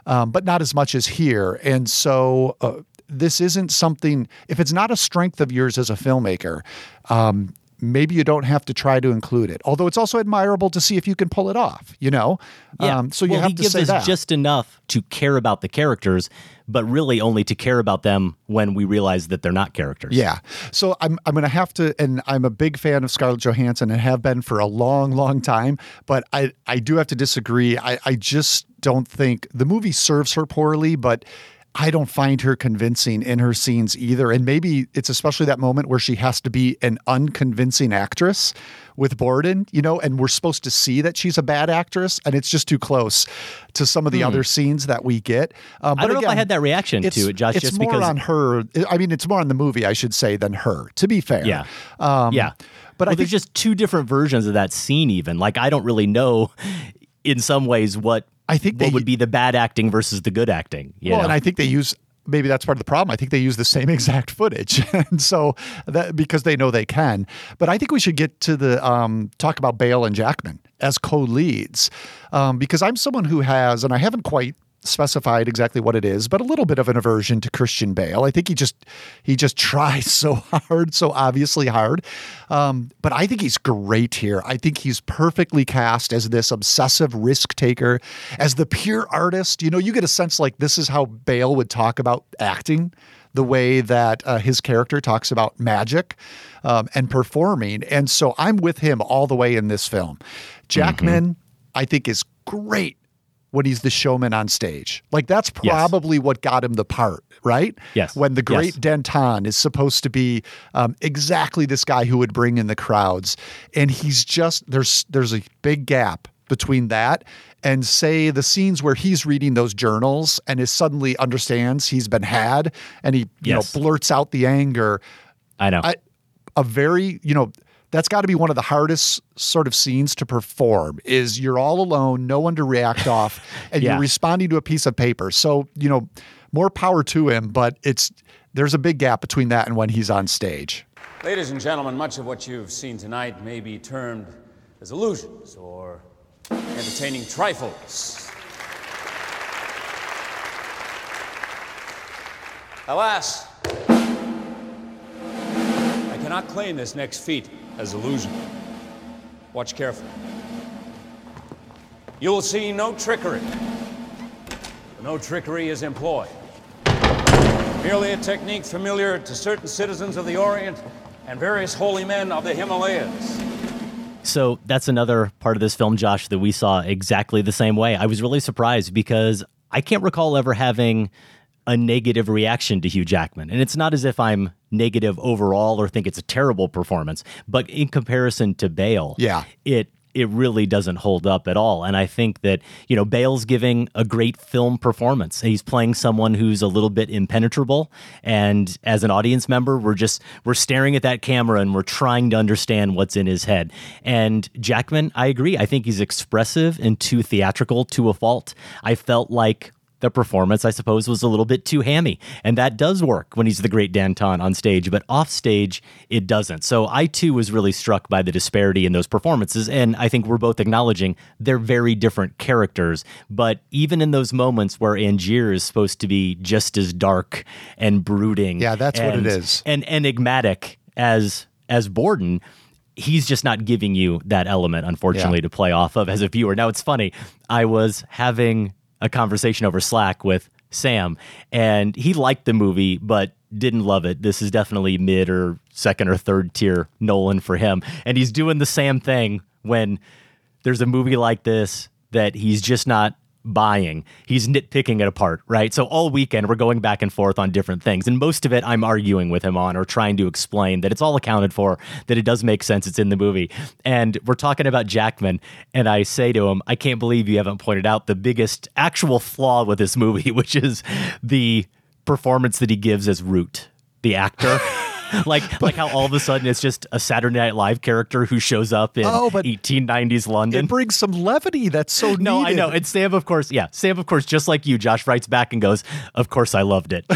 E: um, but not as much as here. And so. Uh, this isn't something if it's not a strength of yours as a filmmaker um, maybe you don't have to try to include it. Although it's also admirable to see if you can pull it off, you know?
D: Yeah.
E: Um, so you
D: well,
E: have
D: he
E: to
D: gives
E: say
D: us
E: that.
D: just enough to care about the characters, but really only to care about them when we realize that they're not characters.
E: Yeah. So I'm I'm going to have to and I'm a big fan of Scarlett Johansson and have been for a long long time, but I I do have to disagree. I I just don't think the movie serves her poorly, but I don't find her convincing in her scenes either. And maybe it's especially that moment where she has to be an unconvincing actress with Borden, you know, and we're supposed to see that she's a bad actress, and it's just too close to some of the other scenes that we get. Um,
D: Hmm. I don't know if I had that reaction to it, Josh,
E: It's
D: just
E: more
D: because
E: on her. I mean, it's more on the movie, I should say, than her. To be fair,
D: Yeah.
E: Um,
D: yeah.
E: but I
D: well, there's
E: think-
D: just two different versions of that scene, even. Like, I don't really know in some ways what
E: I think
D: what
E: they-
D: would be the bad acting versus the good acting.
E: Well,
D: know?
E: and I think they use maybe that's part of the problem. I think they use the same exact footage, and so that because they know they can. But I think we should get to the um, talk about Bale and Jackman as co-leads um, because I'm someone who has, and I haven't quite specified exactly what it is, but a little bit of an aversion to Christian Bale. I think he just he just tries so hard, so obviously hard. Um, but I think he's great here. I think he's perfectly cast as this obsessive risk taker, as the pure artist. You know, you get a sense like this is how Bale would talk about acting. The way that uh, his character talks about magic um, and performing. And so I'm with him all the way in this film. Jackman, I think, is great when he's the showman on stage. Like that's probably what got him the part, right?
D: Yes.
E: When the great
D: Yes.
E: Danton is supposed to be um, exactly this guy who would bring in the crowds, and he's just there's there's a big gap between that and say the scenes where he's reading those journals and is suddenly understands he's been had and he you
D: Yes.
E: know blurts out the anger
D: I know.
E: I, a very, you know, that's got to be one of the hardest sort of scenes to perform is you're all alone, no one to react off, and
D: Yeah.
E: you're responding to a piece of paper. So, you know, more power to him, but it's there's a big gap between that and when he's on stage.
G: Ladies and gentlemen, much of what you've seen tonight may be termed as illusions or entertaining trifles. Alas, I cannot claim this next feat as illusion. Watch carefully. You will see no trickery. No trickery is employed. Merely a technique familiar to certain citizens of the Orient and various holy men of the Himalayas.
D: So that's another part of this film, Josh, that we saw exactly the same way. I was really surprised because I can't recall ever having a negative reaction to Hugh Jackman. And it's not as if I'm negative overall or think it's a terrible performance, but in comparison to Bale,
E: Yeah.
D: it it really doesn't hold up at all. And I think that, you know, Bale's giving a great film performance. He's playing someone who's a little bit impenetrable. And as an audience member, we're just we're staring at that camera and we're trying to understand what's in his head. And Jackman, I agree. I think he's expressive and too theatrical to a fault. I felt like the performance, I suppose, was a little bit too hammy. And that does work when he's the great Danton on stage, but off stage, it doesn't. So I too was really struck by the disparity in those performances. And I think we're both acknowledging they're very different characters. But even in those moments where Angier is supposed to be just as dark and brooding.
E: Yeah, that's what it is.
D: and- And enigmatic as as Borden. He's just not giving you that element, unfortunately,
E: Yeah.
D: to play off of as a viewer. Now, it's funny. I was having a conversation over Slack with Sam, and he liked the movie, but didn't love it. This is definitely mid or second or third tier Nolan for him. And he's doing the Sam thing when there's a movie like this that he's just not buying. He's nitpicking it apart, right? So all weekend we're going back and forth on different things. And most of it I'm arguing with him on or trying to explain that it's all accounted for, that it does make sense, it's in the movie. And we're talking about Jackman, and I say to him, I can't believe you haven't pointed out the biggest actual flaw with this movie, which is the performance that he gives as Root, the actor. like like how all of a sudden it's just a Saturday Night Live character who shows up in
E: Oh, but
D: 1890s London.
E: It brings some levity that's so
D: No, I know. And Sam, of course, yeah. Sam, of course, just like you, Josh writes back and goes, Of course I loved it.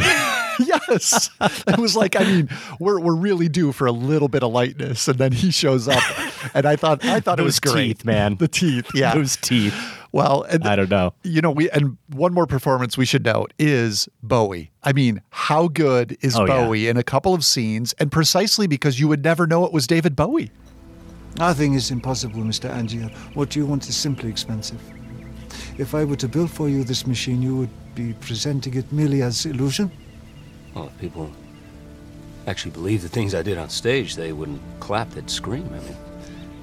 E: yes. It was like, I mean, we're we're really due for a little bit of lightness, and then he shows up, and I thought I thought it was great,
D: teeth, man.
E: The teeth, yeah.
D: Those teeth.
E: Well, and,
D: I don't know.
E: You know, we and one more performance we should note is Bowie. I mean, how good is
D: Oh, yeah.
E: Bowie in a couple of scenes, and precisely because you would never know it was David Bowie.
J: Nothing is impossible, Mr. Angier. What you want is simply expensive. If I were to build for you this machine, you would be presenting it merely as illusion.
C: Well, if people actually believed the things I did on stage, they wouldn't clap, they'd scream. I mean,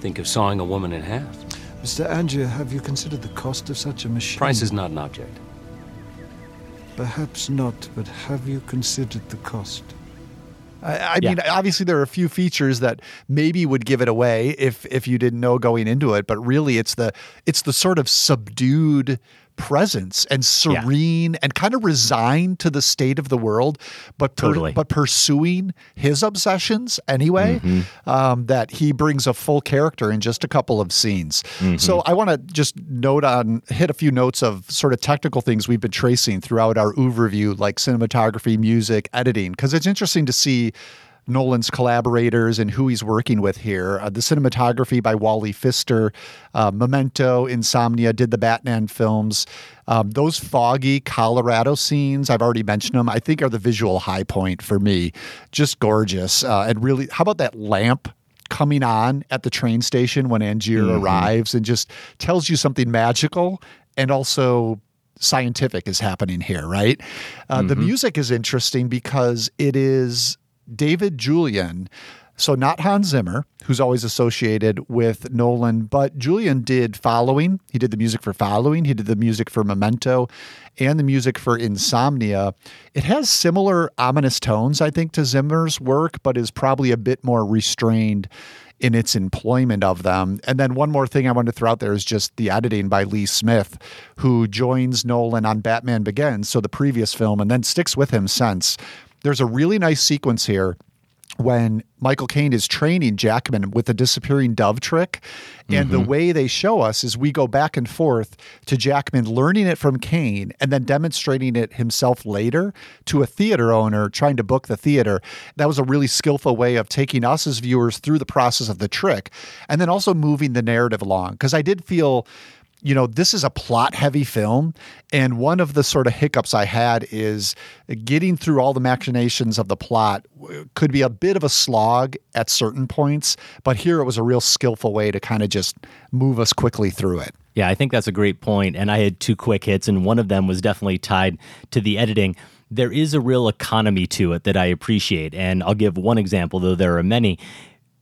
C: think of sawing a woman in half.
J: Mr. Angier, have you considered the cost of such a machine?
C: Price is not an object.
J: Perhaps not, but have you considered the cost?
E: I, I mean, obviously there are a few features that maybe would give it away if if you didn't know going into it, but really it's the it's the sort of subdued presence and serene and kind of resigned to the state of the world, but per-
D: Totally.
E: but pursuing his obsessions anyway. Um, that he brings a full character in just a couple of scenes. So I want to just note on hit a few notes of sort of technical things we've been tracing throughout our overview, like cinematography, music, editing, because it's interesting to see. Nolan's collaborators and who he's working with here. Uh, the cinematography by Wally Pfister, uh, Memento, Insomnia, did the Batman films. Um, those foggy Colorado scenes, I've already mentioned them, I think are the visual high point for me. Just gorgeous. Uh, and really, how about that lamp? Coming on at the train station when Angier arrives and just tells you something magical and also scientific is happening here, right? Uh, The music is interesting because it is David Julyan. So, not Hans Zimmer, who's always associated with Nolan, but Julyan did Following. He did the music for Following. He did the music for Memento and the music for Insomnia. It has similar ominous tones, I think, to Zimmer's work, but is probably a bit more restrained in its employment of them. And then one more thing I wanted to throw out there is just the editing by Lee Smith, who joins Nolan on Batman Begins, so the previous film, and then sticks with him since. There's a really nice sequence here when Michael Caine is training Jackman with the disappearing dove trick. And the mm-hmm. way they show us is we go back and forth to Jackman learning it from Caine and then demonstrating it himself later to a theater owner trying to book the theater. That was a really skillful way of taking us as viewers through the process of the trick and then also moving the narrative along. Because I did feel you know, this is a plot heavy film. And one of the sort of hiccups I had is getting through all the machinations of the plot could be a bit of a slog at certain points. But here it was a real skillful way to kind of just move us quickly through it.
D: Yeah, I think that's a great point. And I had two quick hits, and one of them was definitely tied to the editing. There is a real economy to it that I appreciate. And I'll give one example, though there are many.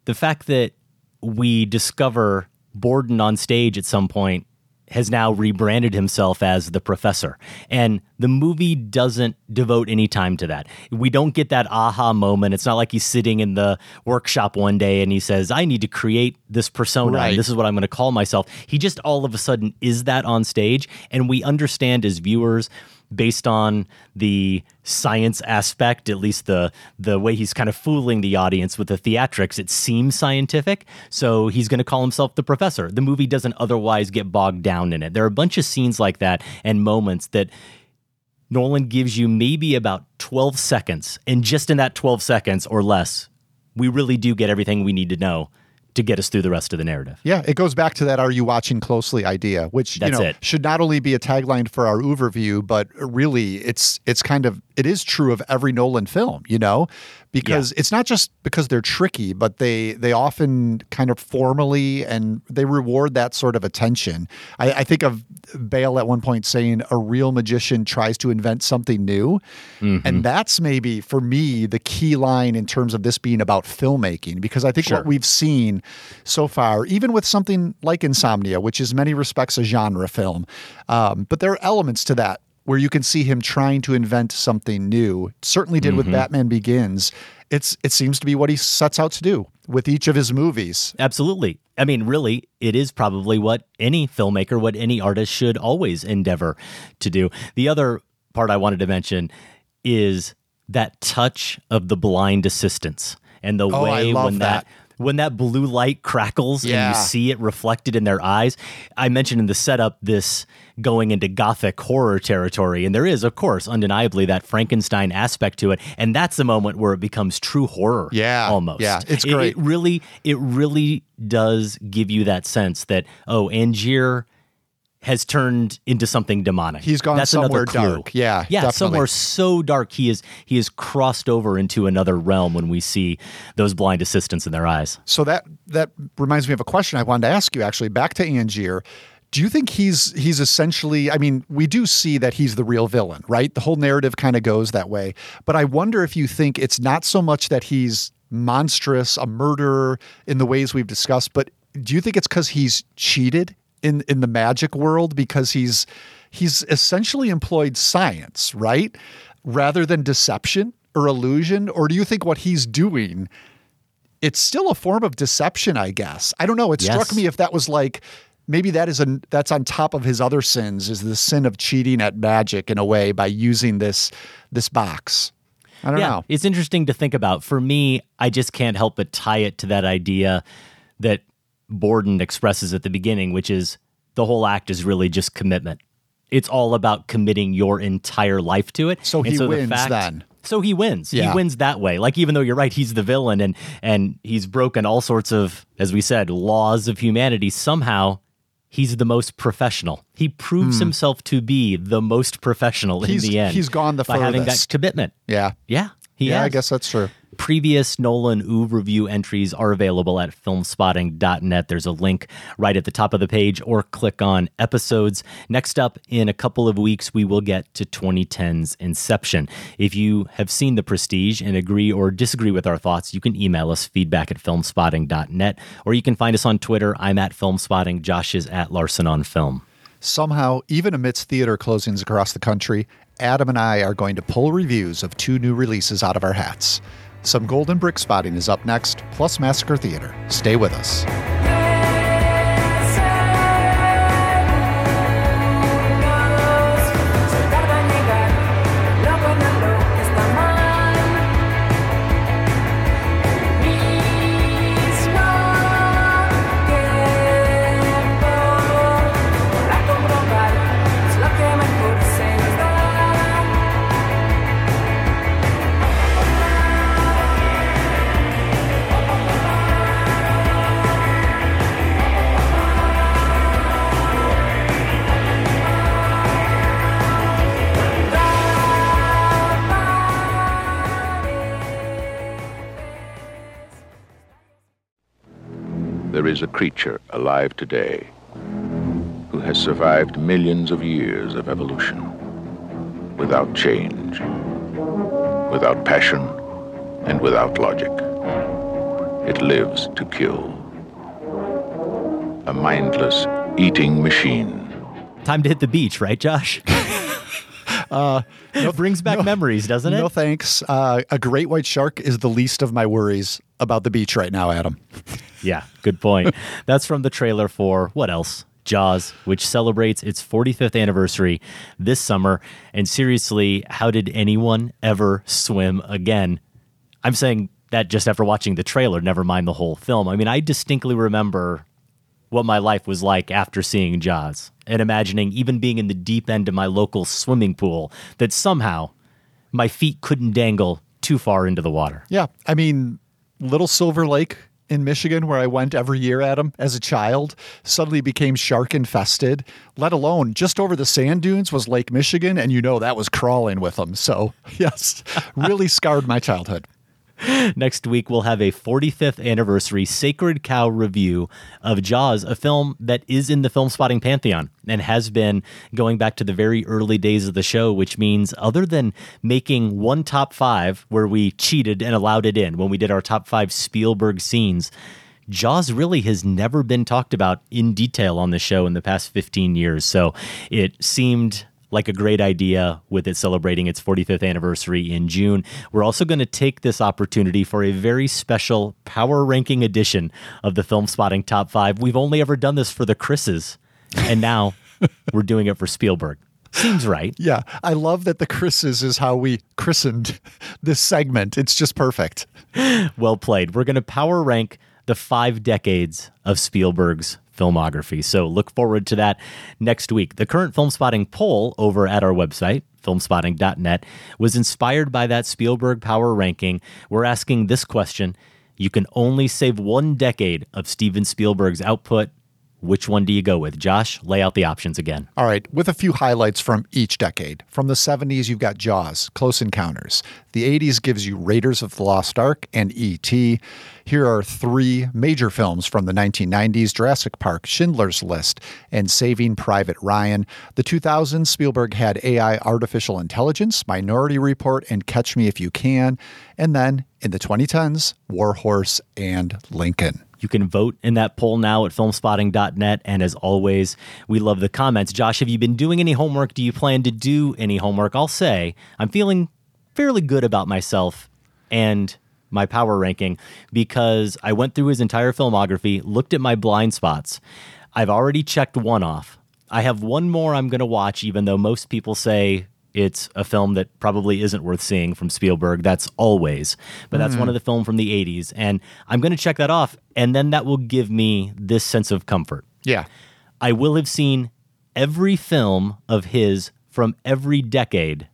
D: The fact that we discover Borden on stage at some point has now rebranded himself as the professor. And the movie doesn't devote any time to that. We don't get that aha moment. It's not like he's sitting in the workshop one day and he says, I need to create this persona.
E: Right.
D: And this is what I'm going to call myself. He just all of a sudden is that on stage. And we understand as viewers, based on the science aspect, at least the the way he's kind of fooling the audience with the theatrics, it seems scientific. So he's going to call himself the professor. The movie doesn't otherwise get bogged down in it. There are a bunch of scenes like that and moments that Nolan gives you maybe about 12 seconds, and just in that 12 seconds or less, we really do get everything we need to know to get us through the rest of the narrative.
E: Yeah, it goes back to that "Are you watching closely?" idea, which
D: That's
E: you know
D: it.
E: should not only be a tagline for our overview, but really it's it's kind of it is true of every Nolan film, you know, because it's not just because they're tricky, but they they often kind of formally and they reward that sort of attention. I, I think of Bale at one point saying, "A real magician tries to invent something new,"
D: Mm-hmm.
E: and that's maybe for me the key line in terms of this being about filmmaking, because I think
D: Sure.
E: what we've seen so far, even with something like Insomnia, which is many respects a genre film, um, but there are elements to that where you can see him trying to invent something new. Certainly did with mm-hmm. Batman Begins. It's it seems to be what he sets out to do with each of his movies.
D: Absolutely. I mean, really, it is probably what any filmmaker, what any artist should always endeavor to do. The other part I wanted to mention is that touch of the blind assistance and the
E: Oh,
D: way when that.
E: that.
D: When that blue light crackles and you see it reflected in their eyes. I mentioned in the setup this going into gothic horror territory and there is of course undeniably that Frankenstein aspect to it and that's the moment where it becomes true horror
E: Yeah,
D: almost.
E: yeah, it's
D: It-
E: great.
D: It really, it really does give you that sense that oh, Angier has turned into something demonic.
E: He's gone
D: That's
E: somewhere dark. Yeah,
D: yeah,
E: definitely.
D: somewhere so dark he is he is crossed over into another realm when we see those blind assistants in their eyes.
E: So that that reminds me of a question I wanted to ask you actually back to Angier. Do you think he's he's essentially I mean, we do see that he's the real villain, right? The whole narrative kind of goes that way. But I wonder if you think it's not so much that he's monstrous, a murderer in the ways we've discussed, but do you think it's cuz he's cheated in in the magic world because he's he's essentially employed science, right? Rather than deception or illusion, or do you think what he's doing it's still a form of deception, I guess. I don't know. It struck me if that was like maybe that is a that's on top of his other sins is the sin of cheating at magic in a way by using this this box. I don't
D: yeah,
E: know.
D: It's interesting to think about. For me, I just can't help but tie it to that idea that Borden expresses at the beginning, which is the whole act is really just commitment. It's all about committing your entire life to it.
E: So
D: And
E: he
D: the
E: wins then.
D: So he wins.
E: Yeah.
D: He wins that way. Like even though you're right, he's the villain and and he's broken all sorts of, as we said, laws of humanity. Somehow he's the most professional. He proves
E: Hmm.
D: himself to be the most professional
E: He's-
D: in the end.
E: he's gone the
D: by having that commitment.
E: Yeah.
D: Yeah. He
E: yeah, I guess that's true.
D: Previous Nolan Oeuvre-view entries are available at filmspotting.net. There's a link right at the top of the page, or click on episodes. Next up, in a couple of weeks, we will get to 2010's Inception. If you have seen The Prestige and agree or disagree with our thoughts, you can email us feedback at filmspotting.net, or you can find us on Twitter. I'm at filmspotting. Josh is at Larsen on Film.
E: Somehow, even amidst theater closings across the country, Adam and I are going to pull reviews of two new releases out of our hats. Some Golden Brickspotting is up next, plus Massacre Theater. Stay with us.
K: There is a creature alive today who has survived millions of years of evolution without change, without passion, and without logic. It lives to kill. A mindless eating machine.
D: Time to hit the beach, right, Josh?
E: Uh,
D: it brings back memories, doesn't it?
E: No thanks. Uh, a great white shark is the least of my worries about the beach right now, Adam.
D: Yeah, good point. That's from the trailer for what else? Jaws, which celebrates its 45th anniversary this summer. And seriously, how did anyone ever swim again? I'm saying that just after watching the trailer, never mind the whole film. I mean, I distinctly remember what my life was like after seeing Jaws and imagining even being in the deep end of my local swimming pool that somehow my feet couldn't dangle too far into the water.
E: Yeah. I mean, Little Silver Lake in Michigan, where I went every year, Adam, as a child, suddenly became shark infested, let alone just over the sand dunes was Lake Michigan. And you know that was crawling with them. So, yes, really scarred my childhood.
D: Next week, we'll have a 45th anniversary Sacred Cow review of Jaws, a film that is in the Filmspotting pantheon and has been going back to the very early days of the show, which means other than making one top five where we cheated and allowed it in when we did our top five Spielberg scenes. Jaws really has never been talked about in detail on the show in the past 15 years. So it seemed like a great idea with it celebrating its 45th anniversary in June. We're also going to take this opportunity for a very special power ranking edition of the Filmspotting Top 5. We've only ever done this for the Chris's, and now we're doing it for Spielberg. Seems right.
E: Yeah. I love that the Chris's is how we christened this segment. It's just perfect.
D: Well played. We're going to power rank the five decades of Spielberg's filmography. So look forward to that next week. The current Filmspotting poll over at our website, filmspotting.net, was inspired by that Spielberg power ranking. We're asking this question You can only save one decade of Steven Spielberg's output. Which one do you go with? Josh, lay out the options again.
E: All right, with a few highlights from each decade. From the 70s, you've got Jaws, Close Encounters. The 80s gives you Raiders of the Lost Ark and E.T. Here are three major films from the 1990s Jurassic Park, Schindler's List, and Saving Private Ryan. The 2000s, Spielberg had AI Artificial Intelligence, Minority Report, and Catch Me If You Can. And then in the 2010s, War Horse and Lincoln.
D: You can vote in that poll now at filmspotting.net. And as always, we love the comments. Josh, have you been doing any homework? Do you plan to do any homework? I'll say I'm feeling fairly good about myself and my power ranking because I went through his entire filmography, looked at my blind spots. I've already checked one off. I have one more I'm going to watch, even though most people say it's a film that probably isn't worth seeing from Spielberg. That's always, but that's one mm. of the film from the 80s. And I'm going to check that off. And then that will give me this sense of comfort.
E: Yeah.
D: I will have seen every film of his from every decade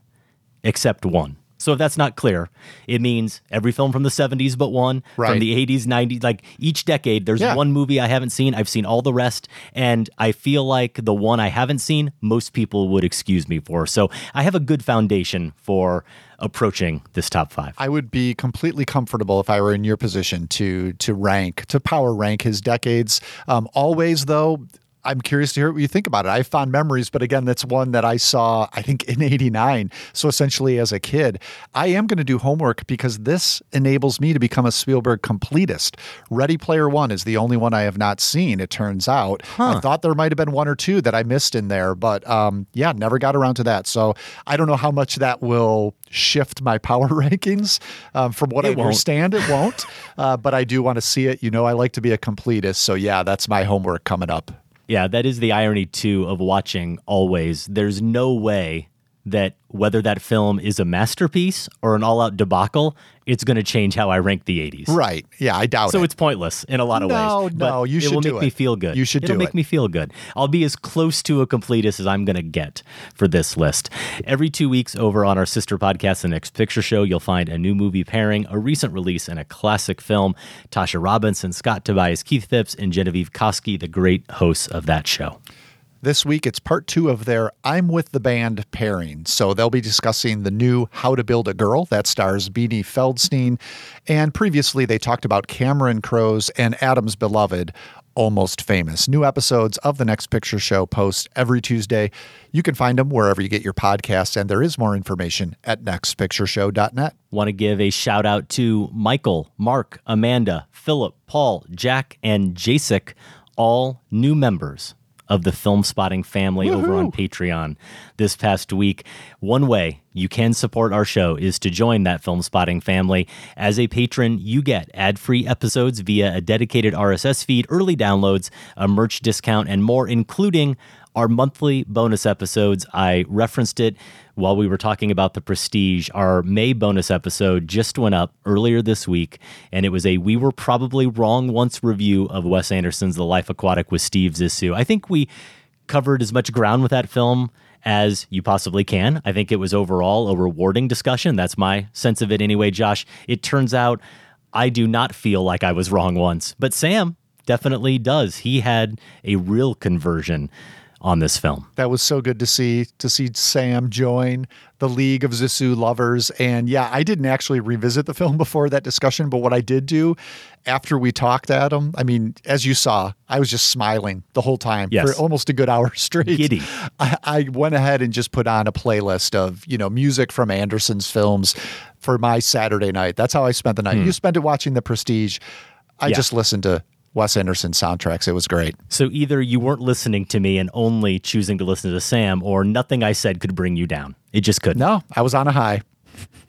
D: except one. So if that's not clear, it means every film from the 70s but one,
E: Right.
D: from the 80s, 90s, like each decade, there's
E: Yeah.
D: one movie I haven't seen. I've seen all the rest. And I feel like the one I haven't seen, most people would excuse me for. So I have a good foundation for approaching this top five.
E: I would be completely comfortable if I were in your position to to rank to power rank his decades. Um, always though. I'm curious to hear what you think about it. I have fond memories, but again, that's one that I saw, I think, in 89. So essentially, as a kid, I am going to do homework because this enables me to become a Spielberg completist. Ready Player One is the only one I have not seen, it turns out. I thought there might have been one or two that I missed in there, but um, yeah, never got around to that. So I don't know how much that will shift my power rankings. Um, from what
D: It
E: I
D: won't.
E: understand, it won't. uh, but I do want to see it. You know, I like to be a completist. So yeah, that's my homework coming up.
D: Yeah, that is the irony too of watching always. There's no way that whether that film is a masterpiece or an all-out debacle, it's going to change how I rank the 80s.
E: Right. Yeah, I doubt
D: So
E: it.
D: So it's pointless in a lot of
E: No,
D: ways.
E: no,
D: but
E: you should.
D: it will
E: do
D: make me feel good.
E: You should do
D: It'll
E: do
D: make
E: it.
D: me feel good. I'll be as close to a completist as I'm going to get for this list. Every two weeks over on our sister podcast, The Next Picture Show, you'll find a new movie pairing, a recent release, and a classic film. Tasha Robinson, Scott Tobias, Keith Phipps, and Genevieve Koski, the great hosts of that show.
E: This week, it's part two of their I'm with the band pairing. So they'll be discussing the new How to Build a Girl that stars Beanie Feldstein. And previously, they talked about Cameron Crowe's and Adam's beloved, Almost Famous. New episodes of the Next Picture Show post every Tuesday. You can find them wherever you get your podcasts, and there is more information at nextpictureshow.net.
D: Want to give a shout out to Michael, Mark, Amanda, Philip, Paul, Jack, and Jasek, all new members of the Filmspotting family over on Patreon this past week. One way you can support our show is to join that Filmspotting family. As a patron, you get ad free episodes via a dedicated RSS feed, early downloads, a merch discount, and more, including our monthly bonus episodes. I referenced it while we were talking about the prestige. Our May bonus episode just went up earlier this week, and it was a We Were Probably Wrong Once review of Wes Anderson's The Life Aquatic with Steve Zissou. I think we covered as much ground with that film as you possibly can. I think it was overall a rewarding discussion. That's my sense of it anyway, Josh. It turns out I do not feel like I was wrong once, but Sam definitely does. He had a real conversion on this film.
E: That was so good to see to see Sam join the League of Zissou lovers. And yeah, I didn't actually revisit the film before that discussion, but what I did do after we talked Adam, I mean, as you saw, I was just smiling the whole time
D: Yes.
E: for almost a good hour straight.
D: Giddy.
E: I, I went ahead and just put on a playlist of you know music from Anderson's films for my Saturday night. That's how I spent the night. You spent it watching The Prestige. I
D: Hmm. Yeah.
E: just listened to Wes Anderson soundtracks. It was great.
D: So either you weren't listening to me and only choosing to listen to Sam, or nothing I said could bring you down. It just couldn't.
E: No, I was on a high.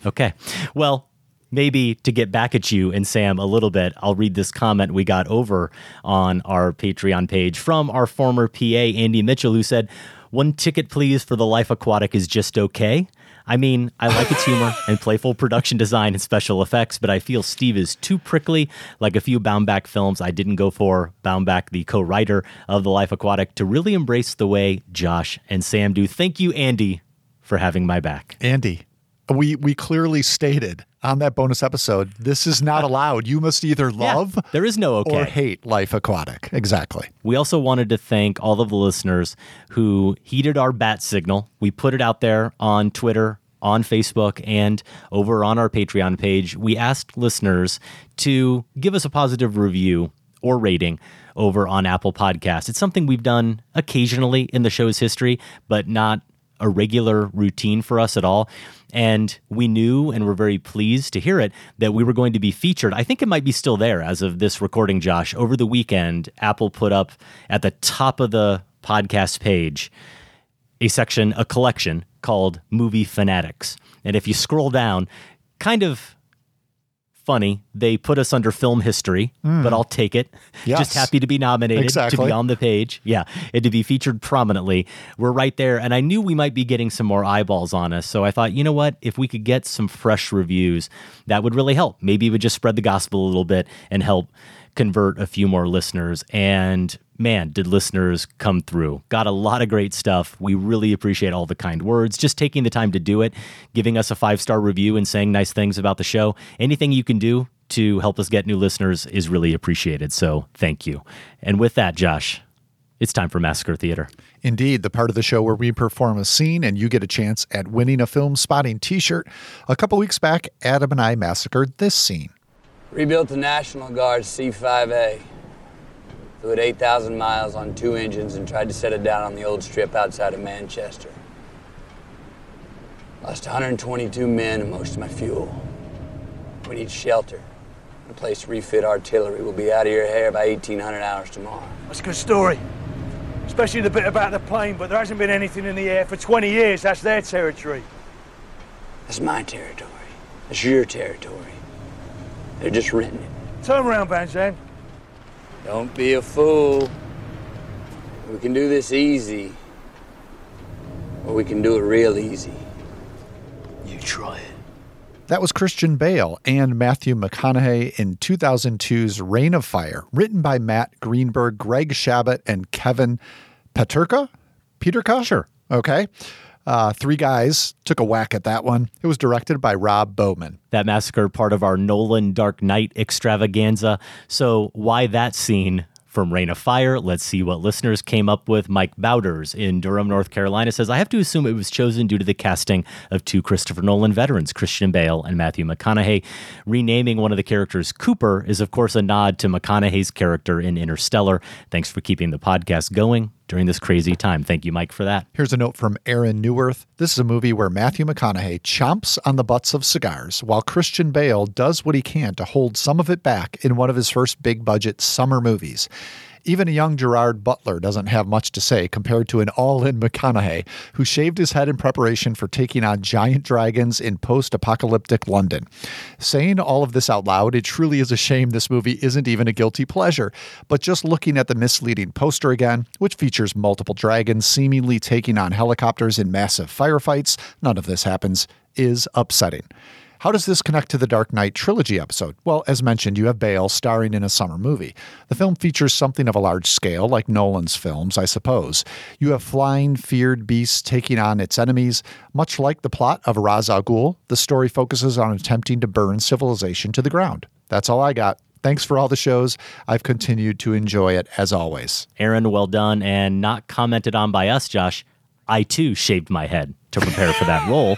D: Okay. Well, maybe to get back at you and Sam a little bit, I'll read this comment we got over on our Patreon page from our former PA, Andy Mitchell, who said, One ticket, please, for The Life Aquatic is just okay. I mean, I like its humor and playful production design and special effects, but I feel Steve is too prickly, like a few Baumbach films I didn't go for. Baumbach, the co writer of The Life Aquatic, to really embrace the way Josh and Sam do. Thank you, Andy, for having my back.
E: Andy, we we clearly stated on that bonus episode, this is not uh, allowed. You must either love
D: yeah, there is no okay.
E: or hate Life Aquatic. Exactly.
D: We also wanted to thank all of the listeners who heeded our bat signal. We put it out there on Twitter, on Facebook, and over on our Patreon page. We asked listeners to give us a positive review or rating over on Apple Podcasts. It's something we've done occasionally in the show's history, but not a regular routine for us at all. And we knew and were very pleased to hear it that we were going to be featured. I think it might be still there as of this recording, Josh. Over the weekend, Apple put up at the top of the podcast page a section, a collection called Movie Fanatics. And if you scroll down, kind of funny. They put us under film history, mm. but I'll take it. Yes. Just happy to be nominated, exactly. to be on the page. Yeah, and to be featured prominently. We're right there. And I knew we might be getting some more eyeballs on us. So I thought, you know what? If we could get some fresh reviews, that would really help. Maybe it would just spread the gospel a little bit and help convert a few more listeners. And man, did listeners come through. Got a lot of great stuff. We really appreciate all the kind words, just taking the time to do it, giving us a five star review and saying nice things about the show. Anything you can do to help us get new listeners is really appreciated. So thank you. And with that, Josh, it's time for Massacre Theater.
E: Indeed, the part of the show where we perform a scene and you get a chance at winning a Filmspotting t shirt. A couple weeks back, Adam and I massacred this scene.
L: Rebuilt the National Guard C 5A flew at 8,000 miles on two engines and tried to set it down on the old strip outside of Manchester. Lost 122 men and most of my fuel. We need shelter, a place to refit artillery. We'll be out of your hair by 1800 hours tomorrow.
M: That's a good story. Especially the bit about the plane, but there hasn't been anything in the air for 20 years. That's their territory.
L: That's my territory. That's your territory. They're just renting it.
M: Turn around, Van Zandt.
L: Don't be a fool. We can do this easy, or we can do it real easy. You try it.
E: That was Christian Bale and Matthew McConaughey in 2002's Reign of Fire, written by Matt Greenberg, Gregg Chabot, and Kevin Peterka. Peterka?
D: Sure.
E: Okay. Uh, three guys took a whack at that one. It was directed by Rob Bowman.
D: That massacre, part of our Nolan Dark Knight extravaganza. So, why that scene from Reign of Fire. Let's see what listeners came up with. Mike Bowders in Durham, North Carolina says, I have to assume it was chosen due to the casting of two Christopher Nolan veterans, Christian Bale and Matthew McConaughey. Renaming one of the characters Cooper is, of course, a nod to McConaughey's character in Interstellar. Thanks for keeping the podcast going during this crazy time. Thank you, Mike, for that.
E: Here's a note from Aaron Newworth. This is a movie where Matthew McConaughey chomps on the butts of cigars while Christian Bale does what he can to hold some of it back in one of his first big budget summer movies. Even a young Gerard Butler doesn't have much to say compared to an all in McConaughey, who shaved his head in preparation for taking on giant dragons in post apocalyptic London. Saying all of this out loud, it truly is a shame this movie isn't even a guilty pleasure. But just looking at the misleading poster again, which features multiple dragons seemingly taking on helicopters in massive firefights, none of this happens, is upsetting. How does this connect to the Dark Knight trilogy episode? Well, as mentioned, you have Bale starring in a summer movie. The film features something of a large scale, like Nolan's films, I suppose. You have flying, feared beasts taking on its enemies. Much like the plot of Ra's al Ghul, the story focuses on attempting to burn civilization to the ground. That's all I got. Thanks for all the shows. I've continued to enjoy it as always.
D: Aaron, well done. And not commented on by us, Josh. I too shaved my head to prepare for that role.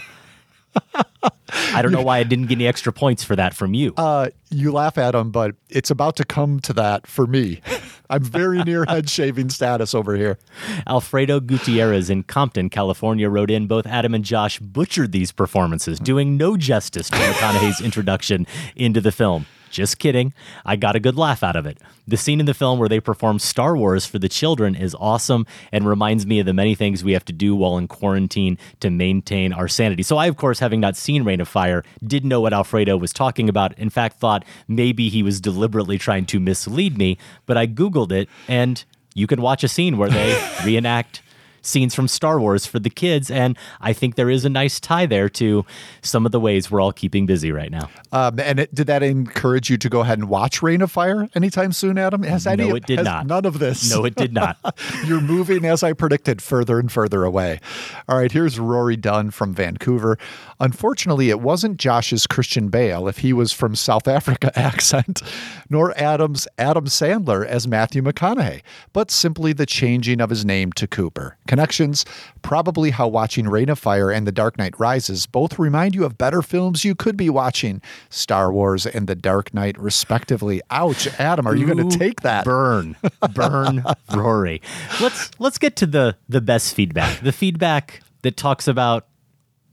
D: I don't know why I didn't get any extra points for that from you.
E: Uh, you laugh at him, but it's about to come to that for me. I'm very near head shaving status over here.
D: Alfredo Gutierrez in Compton, California, wrote in both Adam and Josh butchered these performances, doing no justice to McConaughey's introduction into the film. Just kidding. I got a good laugh out of it. The scene in the film where they perform Star Wars for the children is awesome and reminds me of the many things we have to do while in quarantine to maintain our sanity. So, I, of course, having not seen Reign of Fire, did know what Alfredo was talking about. In fact, thought maybe he was deliberately trying to mislead me, but I Googled it and you can watch a scene where they reenact scenes from Star Wars for the kids. And I think there is a nice tie there to some of the ways we're all keeping busy right now.
E: Um, and it, did that encourage you to go ahead and watch Reign of Fire anytime soon, Adam? Has any,
D: no, it did not.
E: None of this.
D: No, it did not.
E: You're moving, as I predicted, further and further away. All right, here's Rory Dunn from Vancouver. Unfortunately, it wasn't Josh's Christian Bale, if he was from South Africa accent, nor Adam's Adam Sandler as Matthew McConaughey, but simply the changing of his name to Cooper. Connections, probably how watching Reign of Fire and The Dark Knight Rises both remind you of better films you could be watching, Star Wars and The Dark Knight, respectively. Ouch, Adam, are you going to take that?
D: Burn, burn, Rory. Let's let's get to the the best feedback. The feedback that talks about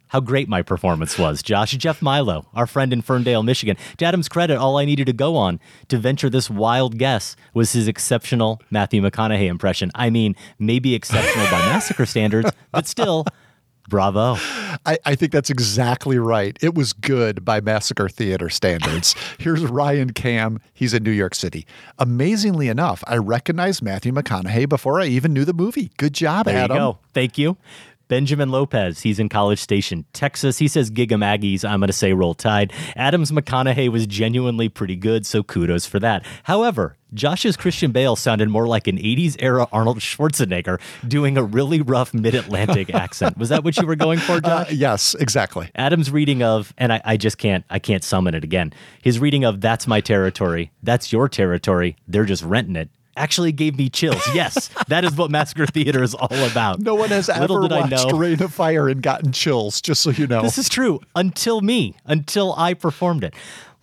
D: how great my performance was. Josh Jeff Milo, our friend in Ferndale, Michigan. To Adam's credit, all I needed to go on to venture this wild guess was his exceptional Matthew McConaughey impression. I mean, maybe exceptional by massacre standards, but still. Bravo.
E: I, I, think that's exactly right. It was good by Massacre Theater standards. Here's Ryan Cam. He's in New York City. Amazingly enough, I recognized Matthew McConaughey before I even knew the movie. Good job,
D: there
E: Adam.
D: You go. Thank you. Benjamin Lopez, he's in College Station, Texas. He says Gig 'em Aggies, I'm going to say Roll Tide. Adams McConaughey was genuinely pretty good, so kudos for that. However, Josh's Christian Bale sounded more like an 80s era Arnold Schwarzenegger doing a really rough mid Atlantic accent. Was that what you were going for, Josh?
E: Uh, yes, exactly.
D: Adam's reading of, and I, I just can't, I can't summon it again. His reading of That's My Territory, That's Your Territory, They're Just Renting It actually gave me chills. Yes, that is what Massacre Theater is all about.
E: No one has
D: Little
E: ever
D: did I
E: watched
D: know,
E: Reign of Fire and gotten chills, just so you know.
D: This is true until me, until I performed it.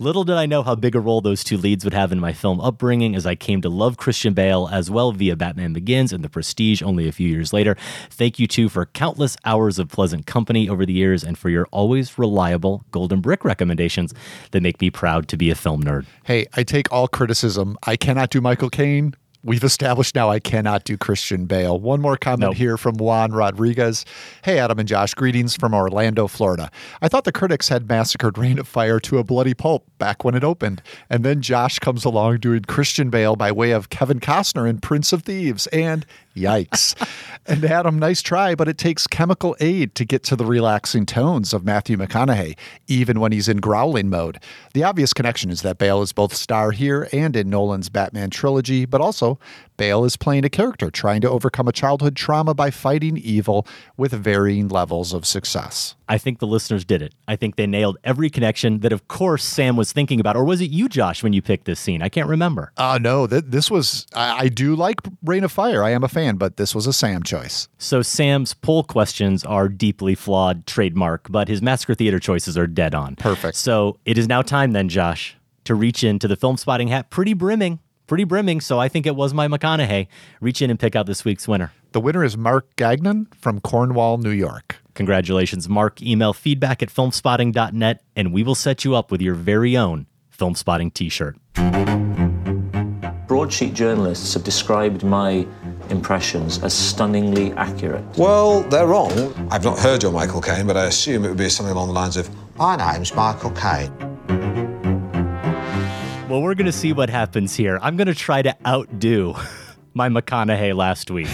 D: Little did I know how big a role those two leads would have in my film upbringing as I came to love Christian Bale as well via Batman Begins and The Prestige only a few years later. Thank you, too, for countless hours of pleasant company over the years and for your always reliable Golden Brick recommendations that make me proud to be a film nerd.
E: Hey, I take all criticism. I cannot do Michael Caine. We've established now I cannot do Christian Bale. One more comment
D: Nope.
E: here from Juan Rodriguez. Hey, Adam and Josh, greetings from Orlando, Florida. I thought the critics had massacred Reign of Fire to a bloody pulp back when it opened. And then Josh comes along doing Christian Bale by way of Kevin Costner in Prince of Thieves. And yikes. and Adam, nice try, but it takes chemical aid to get to the relaxing tones of Matthew McConaughey, even when he's in growling mode. The obvious connection is that Bale is both star here and in Nolan's Batman trilogy, but also Bale is playing a character trying to overcome a childhood trauma by fighting evil with varying levels of success.
D: I think the listeners did it. I think they nailed every connection that, of course, Sam was thinking about. Or was it you, Josh, when you picked this scene? I can't remember.
E: Uh, no, th- this was, I-, I do like Reign of Fire. I am a fan, but this was a Sam choice.
D: So Sam's poll questions are deeply flawed trademark, but his Massacre Theater choices are dead on.
E: Perfect.
D: So it is now time then, Josh, to reach into the Filmspotting hat. Pretty brimming, pretty brimming. So I think it was my McConaughey. Reach in and pick out this week's winner.
E: The winner is Mark Gagnon from Cornwall, New York.
D: Congratulations, Mark. Email feedback at filmspotting.net, and we will set you up with your very own Filmspotting t shirt.
N: Broadsheet journalists have described my impressions as stunningly accurate.
O: Well, they're wrong. I've not heard your Michael Caine, but I assume it would be something along the lines of, My name's Michael Caine.
D: Well, we're going to see what happens here. I'm going to try to outdo my McConaughey last week.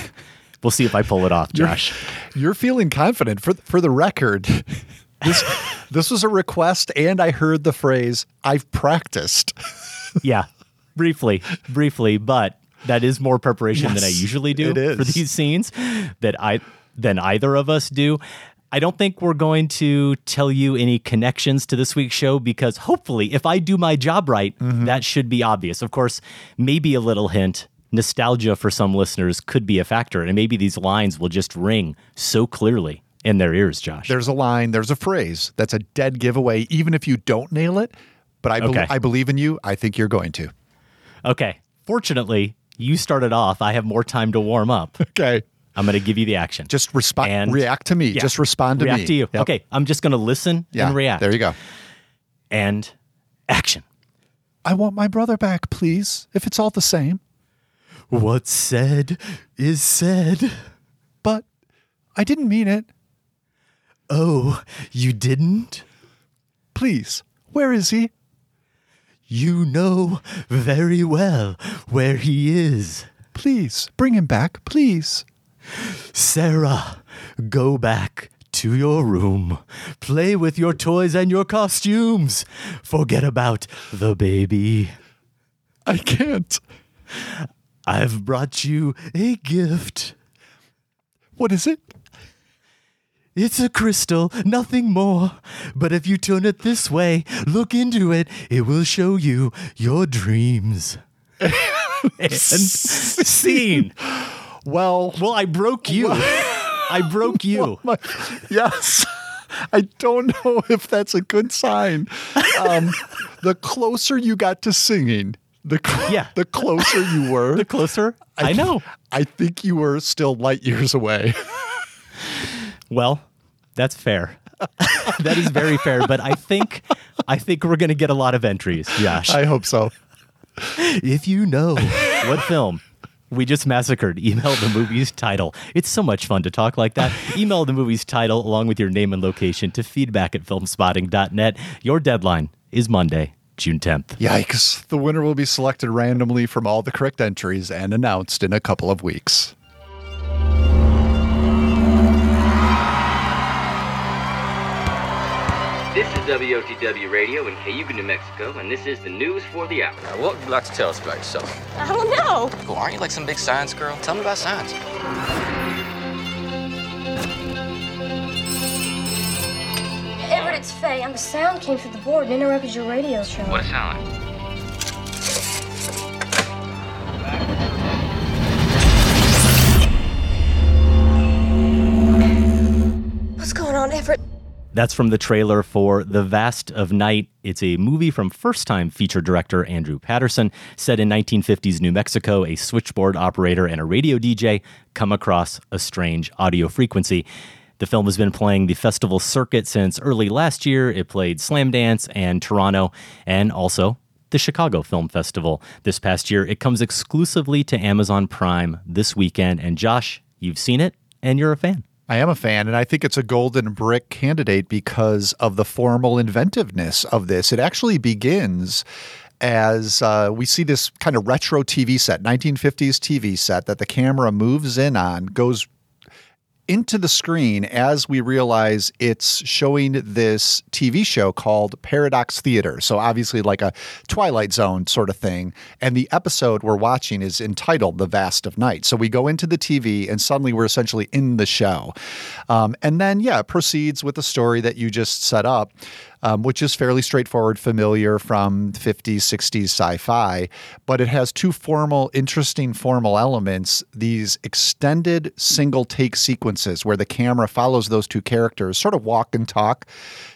D: We'll see if I pull it off, Josh.
E: You're, you're feeling confident. For, for the record, this, this was a request, and I heard the phrase, I've practiced.
D: yeah, briefly, briefly, but that is more preparation than I usually do for these scenes that I than either of us do. I don't think we're going to tell you any connections to this week's show because hopefully, if I do my job right,
E: Mm-hmm.
D: that should be obvious. Of course, maybe a little hint. Nostalgia for some listeners could be a factor, and maybe these lines will just ring so clearly in their ears, Josh.
E: There's a line, there's a phrase that's a dead giveaway, even if you don't nail it. But I, bel
D: Okay.
E: I believe in you. I think you're going to.
D: Okay. Fortunately, you started off. I have more time to warm up.
E: Okay.
D: I'm going to give you the action.
E: Just respond.
D: And-
E: react to me.
D: Yeah.
E: Just respond to
D: react
E: me.
D: to you.
E: Yep.
D: Okay. I'm just going to listen
E: Yeah.
D: and react.
E: There you go.
D: And action.
E: I want my brother back, please, if it's all the same.
D: What's said is said.
E: But I didn't mean it.
D: Oh, you didn't?
E: Please, where is he?
D: You know very well where he is.
E: Please, bring him back, please.
D: Sarah, go back to your room. Play with your toys and your costumes. Forget about the baby.
E: I can't.
D: I've brought you a gift.
E: What is it?
D: It's a crystal, nothing more. But if you turn it this way, look into it, it will show you your dreams. and scene.
E: Well,
D: well, I broke you. I broke you.
E: My- yes. I don't know if that's a good sign. Um, the closer you got to singing, the cl-
D: Yeah.
E: the closer you were.
D: The closer, I know.
E: I think you were still light years away.
D: Well, that's fair. that is very fair, but I think I think we're going to get a lot of entries, Josh.
E: I hope so.
D: if you know what film we just massacred, email the movie's title. It's so much fun to talk like that. Email the movie's title along with your name and location to feedback at filmspotting.net. Your deadline is Monday, June 10th.
E: Yikes. The winner will be selected randomly from all the correct entries and announced in a couple of weeks.
P: This is WOTW Radio in Cayuga, New Mexico, and this is the news for the hour.
Q: Now, what would you like to tell us about yourself?
R: I don't know.
Q: Well, aren't you like some big science girl? Tell me about science.
R: Everett, it's Faye, and the sound came through the board and interrupted your radio show.
P: What a sound.
R: What's
D: That's from the trailer for The Vast of Night. It's a movie from first time feature director Andrew Patterson. Set in 1950s New Mexico, a switchboard operator and a radio DJ come across a strange audio frequency. The film has been playing the festival circuit since early last year. It played Slamdance and Toronto, and also the Chicago Film Festival this past year. It comes exclusively to Amazon Prime this weekend. And Josh, you've seen it and you're a fan.
E: I am a fan, and I think it's a golden brick candidate because of the formal inventiveness of this. It actually begins as uh, we see this kind of retro TV set, 1950s TV set that the camera moves in on, goes into the screen as we realize it's showing this TV show called Paradox Theater. So, obviously, like a Twilight Zone sort of thing. And the episode we're watching is entitled The Vast of Night. So, we go into the TV and suddenly we're essentially in the show. Um, and then, yeah, proceeds with the story that you just set up. Um, which is fairly straightforward, familiar from 50s, 60s sci fi, but it has two formal, interesting formal elements these extended single take sequences where the camera follows those two characters, sort of walk and talk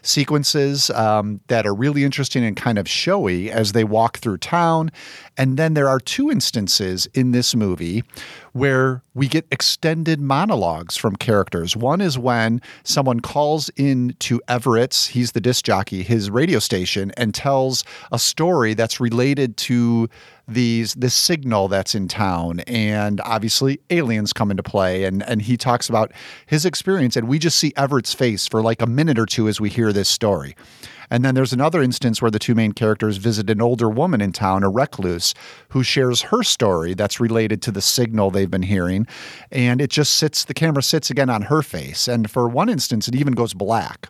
E: sequences um, that are really interesting and kind of showy as they walk through town. And then there are two instances in this movie where we get extended monologues from characters. One is when someone calls in to Everett's, he's the disc jockey, his radio station, and tells a story that's related to these this signal that's in town and obviously aliens come into play and and he talks about his experience and we just see Everett's face for like a minute or two as we hear this story. And then there's another instance where the two main characters visit an older woman in town, a recluse, who shares her story that's related to the signal they've been hearing. And it just sits, the camera sits again on her face. And for one instance, it even goes black.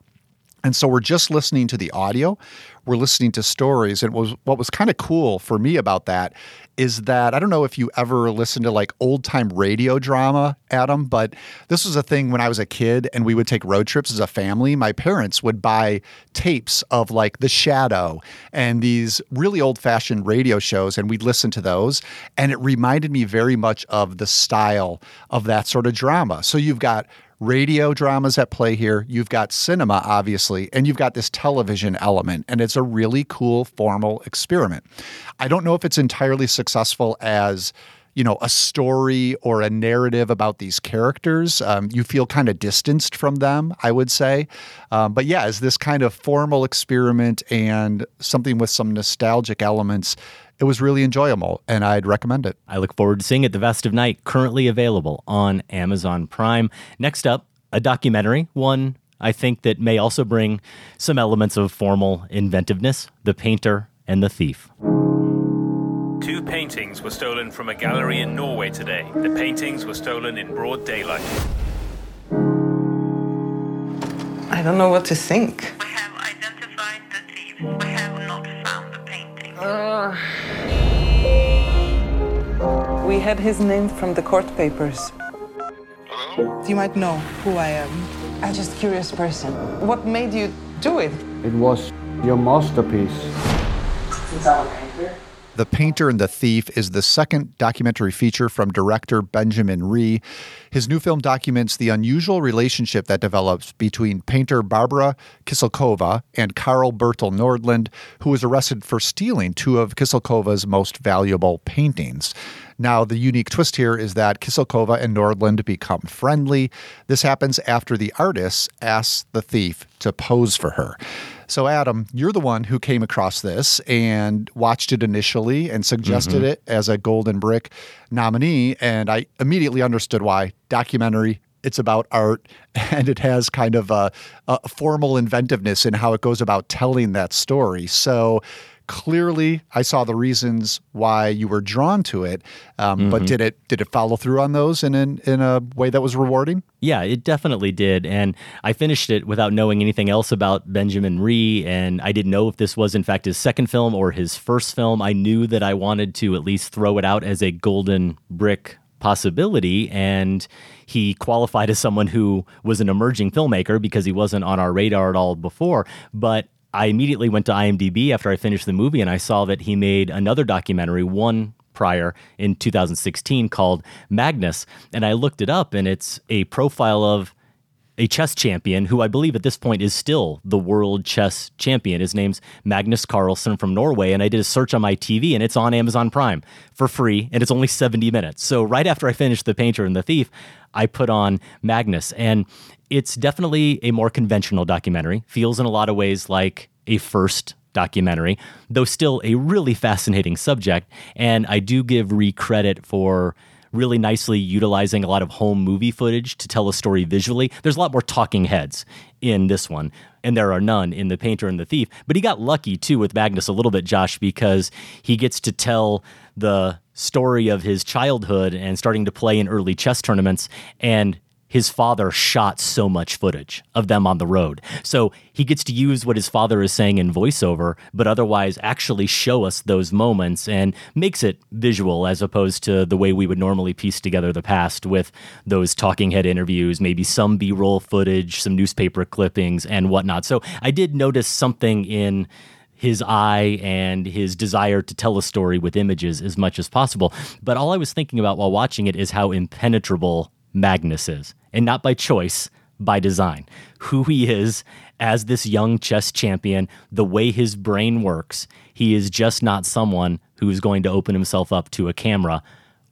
E: And so we're just listening to the audio, we're listening to stories. And was what was kind of cool for me about that is that I don't know if you ever listened to like old time radio drama, Adam, but this was a thing when I was a kid and we would take road trips as a family. My parents would buy tapes of like The Shadow and these really old fashioned radio shows, and we'd listen to those. And it reminded me very much of the style of that sort of drama. So you've got radio dramas at play here. You've got cinema, obviously, and you've got this television element, and it's a really cool formal experiment. I don't know if it's entirely successful as you know a story or a narrative about these characters um, you feel kind of distanced from them i would say um, but yeah as this kind of formal experiment and something with some nostalgic elements it was really enjoyable and I'd recommend it.
D: I look forward to seeing it. The Vast of Night, currently available on Amazon Prime. Next up, a documentary, one I think that may also bring some elements of formal inventiveness The Painter and the Thief.
S: Two paintings were stolen from a gallery in Norway today. The paintings were stolen in broad daylight.
T: I don't know what to think. Uh, we had his name from the court papers. You might know who I am. I'm just a curious person. What made you do it?
U: It was your masterpiece.
E: The Painter and the Thief is the second documentary feature from director Benjamin Ree. His new film documents the unusual relationship that develops between painter Barbara Kysilkova and Carl Bertil Nordland, who was arrested for stealing two of Kysilkova's most valuable paintings. Now, the unique twist here is that Kysilkova and Nordland become friendly. This happens after the artist asks the thief to pose for her. So, Adam, you're the one who came across this and watched it initially and suggested
D: Mhm.
E: it as a Golden Brick nominee. And I immediately understood why. Documentary, it's about art, and it has kind of a, a formal inventiveness in how it goes about telling that story. So, clearly, I saw the reasons why you were drawn to it. Um, But
D: Mhm.
E: did it did it follow through on those in, in in a way that was rewarding?
D: Yeah, it definitely did. And I finished it without knowing anything else about Benjamin Ree. And I didn't know if this was, in fact, his second film or his first film. I knew that I wanted to at least throw it out as a golden brick possibility. And he qualified as someone who was an emerging filmmaker because he wasn't on our radar at all before. But I immediately went to IMDb after I finished the movie and I saw that he made another documentary, one prior in 2016 called Magnus. And I looked it up and it's a profile of a chess champion who I believe at this point is still the world chess champion. His name's Magnus Carlsen from Norway. And I did a search on my TV and it's on Amazon Prime for free and it's only 70 minutes. So right after I finished The Painter and the Thief, I put on Magnus. And it's definitely a more conventional documentary, feels in a lot of ways like a first documentary, though still a really fascinating subject. And I do give Ree credit for really nicely utilizing a lot of home movie footage to tell a story visually. There's a lot more talking heads in this one, and there are none in The Painter and the Thief. But he got lucky too with Magnus a little bit, Josh, because he gets to tell the story of his childhood and starting to play in early chess tournaments and his father shot so much footage of them on the road. So he gets to use what his father is saying in voiceover, but otherwise actually show us those moments and makes it visual as opposed to the way we would normally piece together the past with those talking head interviews, maybe some B roll footage, some newspaper clippings, and whatnot. So I did notice something in his eye and his desire to tell a story with images as much as possible. But all I was thinking about while watching it is how impenetrable Magnus is, and not by choice, by design. Who he is as this young chess champion, the way his brain works, he is just not someone who's going to open himself up to a camera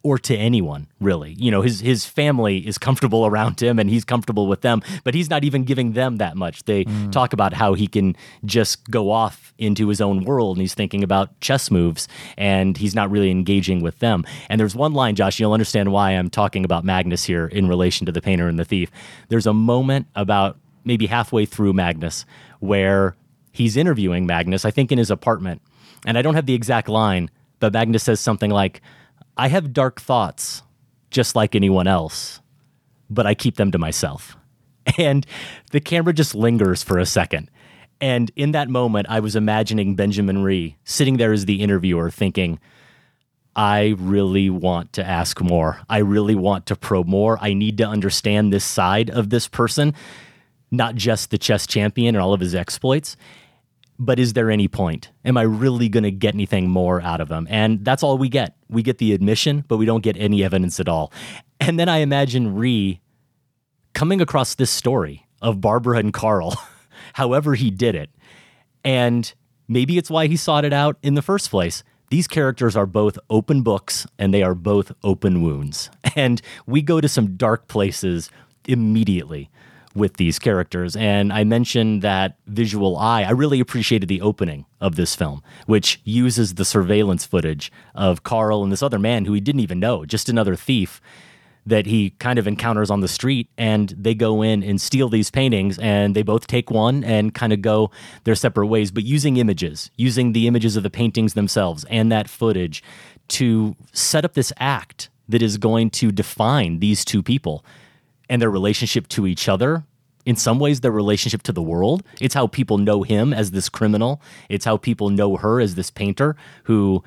D: or to anyone really. You know his his family is comfortable around him and he's comfortable with them but he's not even giving them that much. They mm. talk about how he can just go off into his own world and he's thinking about chess moves and he's not really engaging with them. And there's one line Josh you'll understand why I'm talking about Magnus here in relation to the painter and the thief. There's a moment about maybe halfway through Magnus where he's interviewing Magnus I think in his apartment. And I don't have the exact line but Magnus says something like I have dark thoughts just like anyone else, but I keep them to myself. And the camera just lingers for a second. And in that moment, I was imagining Benjamin Ree sitting there as the interviewer thinking, I really want to ask more. I really want to probe more. I need to understand this side of this person, not just the chess champion and all of his exploits but is there any point? Am I really going to get anything more out of them? And that's all we get. We get the admission, but we don't get any evidence at all. And then I imagine Ree coming across this story of Barbara and Carl, however he did it. And maybe it's why he sought it out in the first place. These characters are both open books and they are both open wounds. And we go to some dark places immediately with these characters. And I mentioned that visual eye. I really appreciated the opening of this film, which uses the surveillance footage of Carl and this other man who he didn't even know, just another thief that he kind of encounters on the street. And they go in and steal these paintings, and they both take one and kind of go their separate ways, but using images, using the images of the paintings themselves and that footage to set up this act that is going to define these two people and their relationship to each other. In some ways, their relationship to the world. It's how people know him as this criminal. It's how people know her as this painter who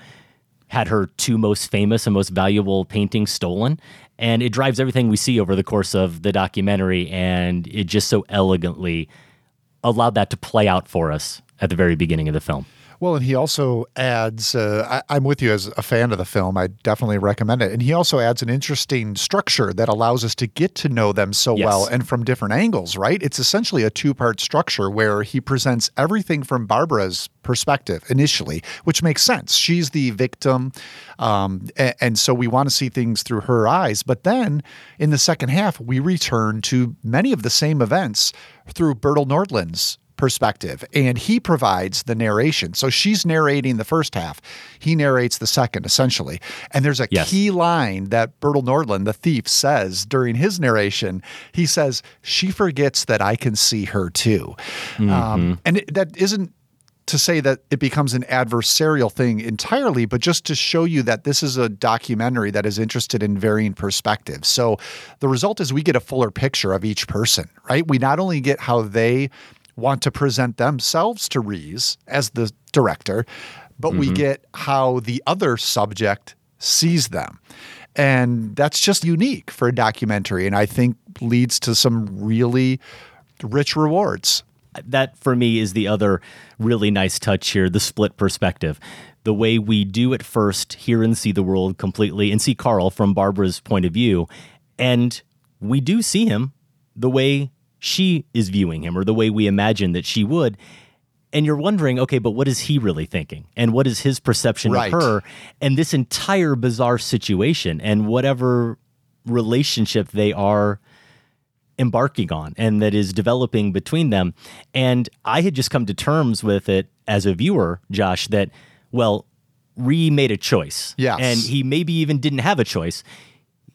D: had her two most famous and most valuable paintings stolen. And it drives everything we see over the course of the documentary. And it just so elegantly allowed that to play out for us at the very beginning of the film.
E: Well, and he also adds, uh, I, am with you as a fan of the film. I definitely recommend it. And he also adds an interesting structure that allows us to get to know them so
D: Yes.
E: well and from different angles, right? It's essentially a two part structure where he presents everything from Barbara's perspective initially, which makes sense. She's the victim. Um, a- and, so we want to see things through her eyes. But then in the second half, we return to many of the same events through Bertil Nordland's perspective and he provides the narration. So she's narrating the first half. He narrates the second essentially. And there's a key line that Bertil Nordland the thief says during his narration. He says she forgets that I can see her too. Um, and it, that isn't to say that it becomes an adversarial thing entirely, but just to show you that this is a documentary that is interested in varying perspectives. So the result is we get a fuller picture of each person, right? We not only get how they want to present themselves to Rees as the director, but we
D: Mhm.
E: get how the other subject sees them. And that's just unique for a documentary, and I think leads to some really rich rewards.
D: that for me is the other really nice touch here the split perspective the way we do at first hear and see the world completely and see carl from barbara's point of view and we do see him the way she is viewing him or the way we imagine that she would and you're wondering okay but what is he really thinking and what is his perception
E: Right.
D: of her and this entire bizarre situation and whatever relationship they are embarking on and that is developing between them. And I had just come to terms with it as a viewer, Josh, that, well, Ree made a choice.
E: Yes.
D: And he maybe even didn't have a choice.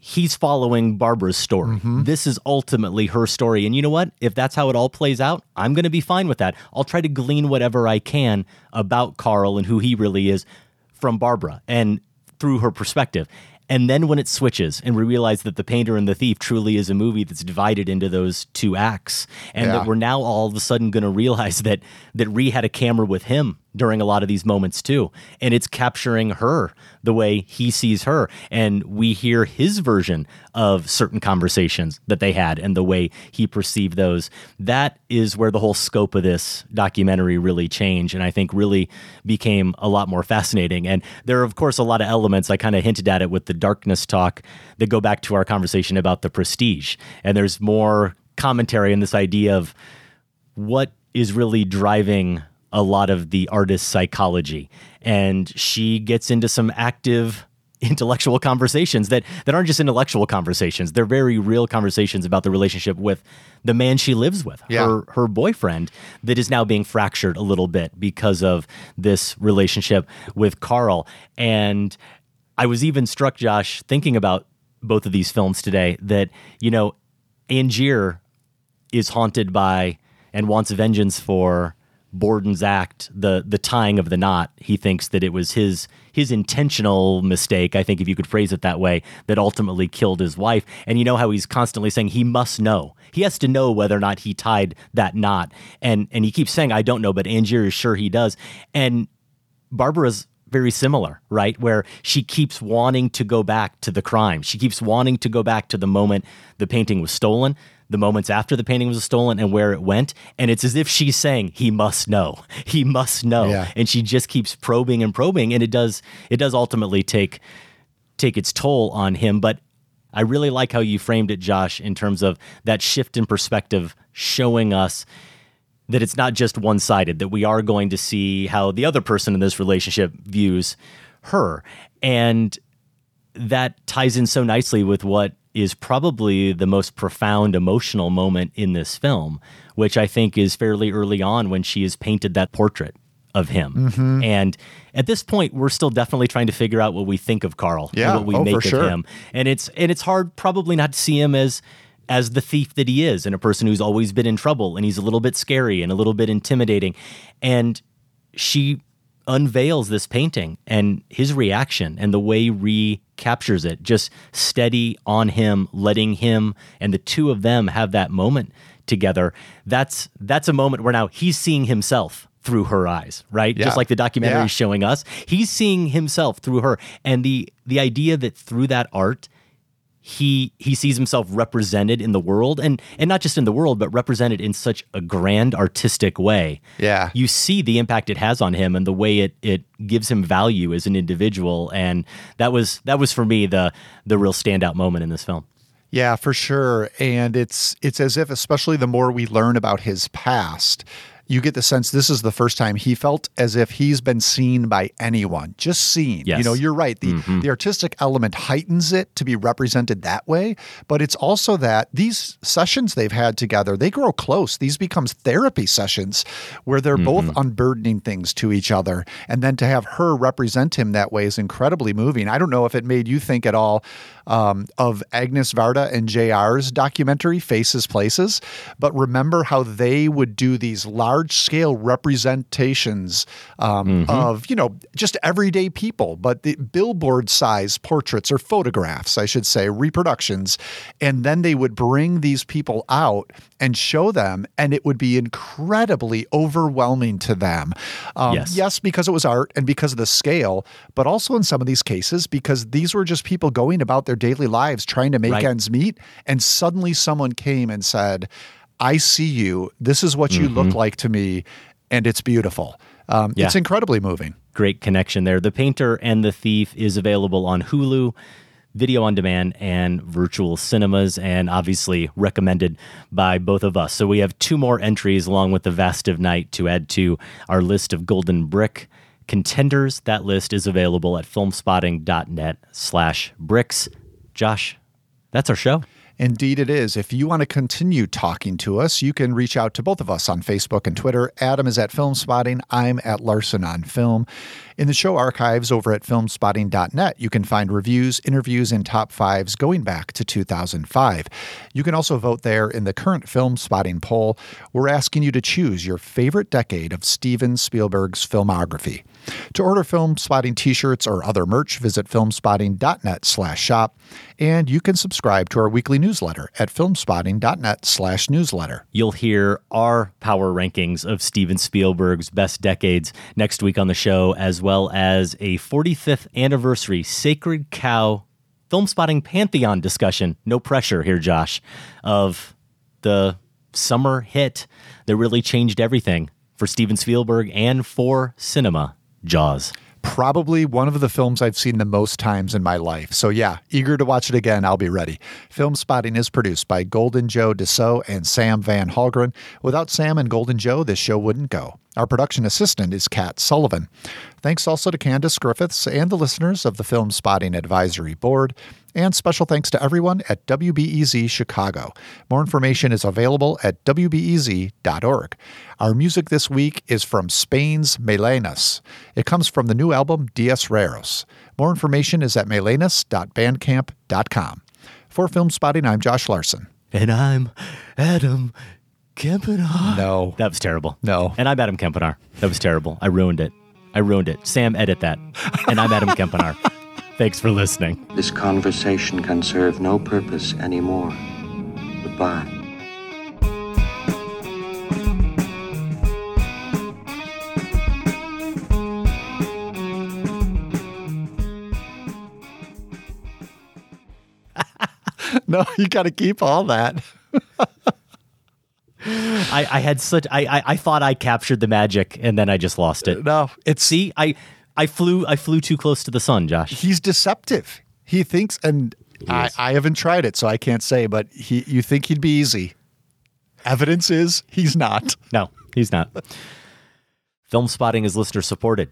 D: He's following Barbara's story. Mm-hmm. This is ultimately her story. And you know what? If that's how it all plays out, I'm going to be fine with that. I'll try to glean whatever I can about Carl and who he really is from Barbara and through her perspective. And then when it switches and we realize that The Painter and the Thief truly is a movie that's divided into those two acts, and
E: Yeah.
D: that we're now all of a sudden going to realize that that Ree had a camera with him during a lot of these moments too, and it's capturing her the way he sees her, and we hear his version of certain conversations that they had and the way he perceived those. That is where the whole scope of this documentary really changed, and I think really became a lot more fascinating. And there are, of course, a lot of elements. I kind of hinted at it with the darkness talk that go back to our conversation about the prestige. And there's more commentary on this idea of what is really driving a lot of the artist's psychology. And she gets into some active intellectual conversations that, that aren't just intellectual conversations. They're very real conversations about the relationship with the man she lives with,
E: Yeah.
D: her her boyfriend that is now being fractured a little bit because of this relationship with Carl. And I was even struck, Josh, thinking about both of these films today, that, you know, Angier is haunted by and wants vengeance for Borden's act, the the tying of the knot. He thinks that it was his his intentional mistake, I think if you could phrase it that way, that ultimately killed his wife. And you know how he's constantly saying he must know. He has to know whether or not he tied that knot. And and he keeps saying, I don't know, but Angier is sure he does. And Barbara's very similar, right? Where she keeps wanting to go back to the crime. She keeps wanting to go back to the moment the painting was stolen, the moments after the painting was stolen, and where it went. And it's as if she's saying, "He must know. He must know."
E: Yeah.
D: And she just keeps probing and probing, and it does. It does ultimately take take its toll on him. But I really like how you framed it, Josh, in terms of that shift in perspective, showing us that it's not just one sided, that we are going to see how the other person in this relationship views her. And that ties in so nicely with what is probably the most profound emotional moment in this film, which I think is fairly early on when she has painted that portrait of him.
E: Mhm.
D: And at this point, we're still definitely trying to figure out what we think of Carl
E: Yeah.
D: and what we
E: Oh,
D: make of
E: sure.
D: him. And it's and it's hard probably not to see him as as the thief that he is and a person who's always been in trouble and he's a little bit scary and a little bit intimidating. And she unveils this painting and his reaction and the way Ree captures it, just steady on him, letting him and the two of them have that moment together. That's that's a moment where now he's seeing himself through her eyes, right?
E: Yeah.
D: Just like the documentary
E: Yeah.
D: is showing us. He's seeing himself through her. And the the idea that through that art he he sees himself represented in the world and and not just in the world but represented in such a grand artistic way
E: Yeah.
D: you see the impact it has on him and the way it it gives him value as an individual and that was that was for me the the real standout moment in this film
E: Yeah, for sure. And it's it's as if, especially the more we learn about his past, you get the sense this is the first time he felt as if he's been seen by anyone, just seen. You know, you're right. The
D: Mhm.
E: the artistic element heightens it to be represented that way, but it's also that these sessions they've had together, they grow close. These becomes therapy sessions where they're both unburdening things to each other. And then to have her represent him that way is incredibly moving. I don't know if it made you think at all um, of Agnes Varda and JR's documentary, Faces Places, but remember how they would do these large scale representations um, of, you know, just everyday people, but the billboard size portraits or photographs, I should say, reproductions. And then they would bring these people out and show them, and it would be incredibly overwhelming to them. Um,
D: Yes.
E: yes, because it was art and because of the scale, but also in some of these cases because these were just people going about their daily lives trying to make
D: Right.
E: ends meet. And suddenly someone came and said, I see you. This is what you look
D: Mhm.
E: like to me. And it's beautiful. Um,
D: Yeah.
E: It's incredibly moving.
D: great connection there the painter and the thief is available on hulu video on demand and virtual cinemas and obviously recommended by both of us so we have two more entries along with the vast of night to add to our list of golden brick contenders that list is available at filmspotting.net slash bricks josh that's our show
E: Indeed, it is. If you want to continue talking to us, you can reach out to both of us on Facebook and Twitter. Adam is at Filmspotting. I'm at Larsen on Film. In the show archives over at filmspotting.net, you can find reviews, interviews, and top fives going back to 2005. You can also vote there in the current Filmspotting poll. We're asking you to choose your favorite decade of Steven Spielberg's filmography. To order Filmspotting t-shirts or other merch, visit filmspotting.net slash shop. And you can subscribe to our weekly newsletter at filmspotting.net slash newsletter.
D: You'll hear our power rankings of Steven Spielberg's best decades next week on the show, as well as a 45th anniversary Sacred Cow Filmspotting pantheon discussion. No pressure here, Josh, of the summer hit that really changed everything for Steven Spielberg and for cinema, Jaws.
E: Probably one of the films I've seen the most times in my life. So, yeah, eager to watch it again. I'll be ready. Filmspotting is produced by Golden Joe Deso and Sam Van Hallgren. Without Sam and Golden Joe, this show wouldn't go. Our production assistant is Kat Sullivan. Thanks also to Candace Griffiths and the listeners of the Filmspotting Advisory Board. And special thanks to everyone at WBEZ Chicago. More information is available at WBEZ.org. Our music this week is from Spain's Melenas. It comes from the new album Días Raros. More information is at melenas.bandcamp.com. For Filmspotting, I'm Josh Larsen.
D: And I'm Adam Kempenaar.
E: No.
D: That was terrible.
E: No.
D: And I'm Adam Kempenaar. That was terrible. I ruined it. I ruined it. Sam, edit that. And I'm Adam Kempenaar. Thanks for listening.
V: This conversation can serve no purpose anymore. Goodbye.
E: No, you got to keep all that.
D: I, I had such I, I I thought I captured the magic and then I just lost it.
E: No, it's
D: see I I flew I flew too close to the sun, Josh.
E: He's deceptive. He thinks, and I, I haven't tried it, so I can't say, but he, you think he'd be easy. Evidence is he's not.
D: No, he's not. Filmspotting is listener supported.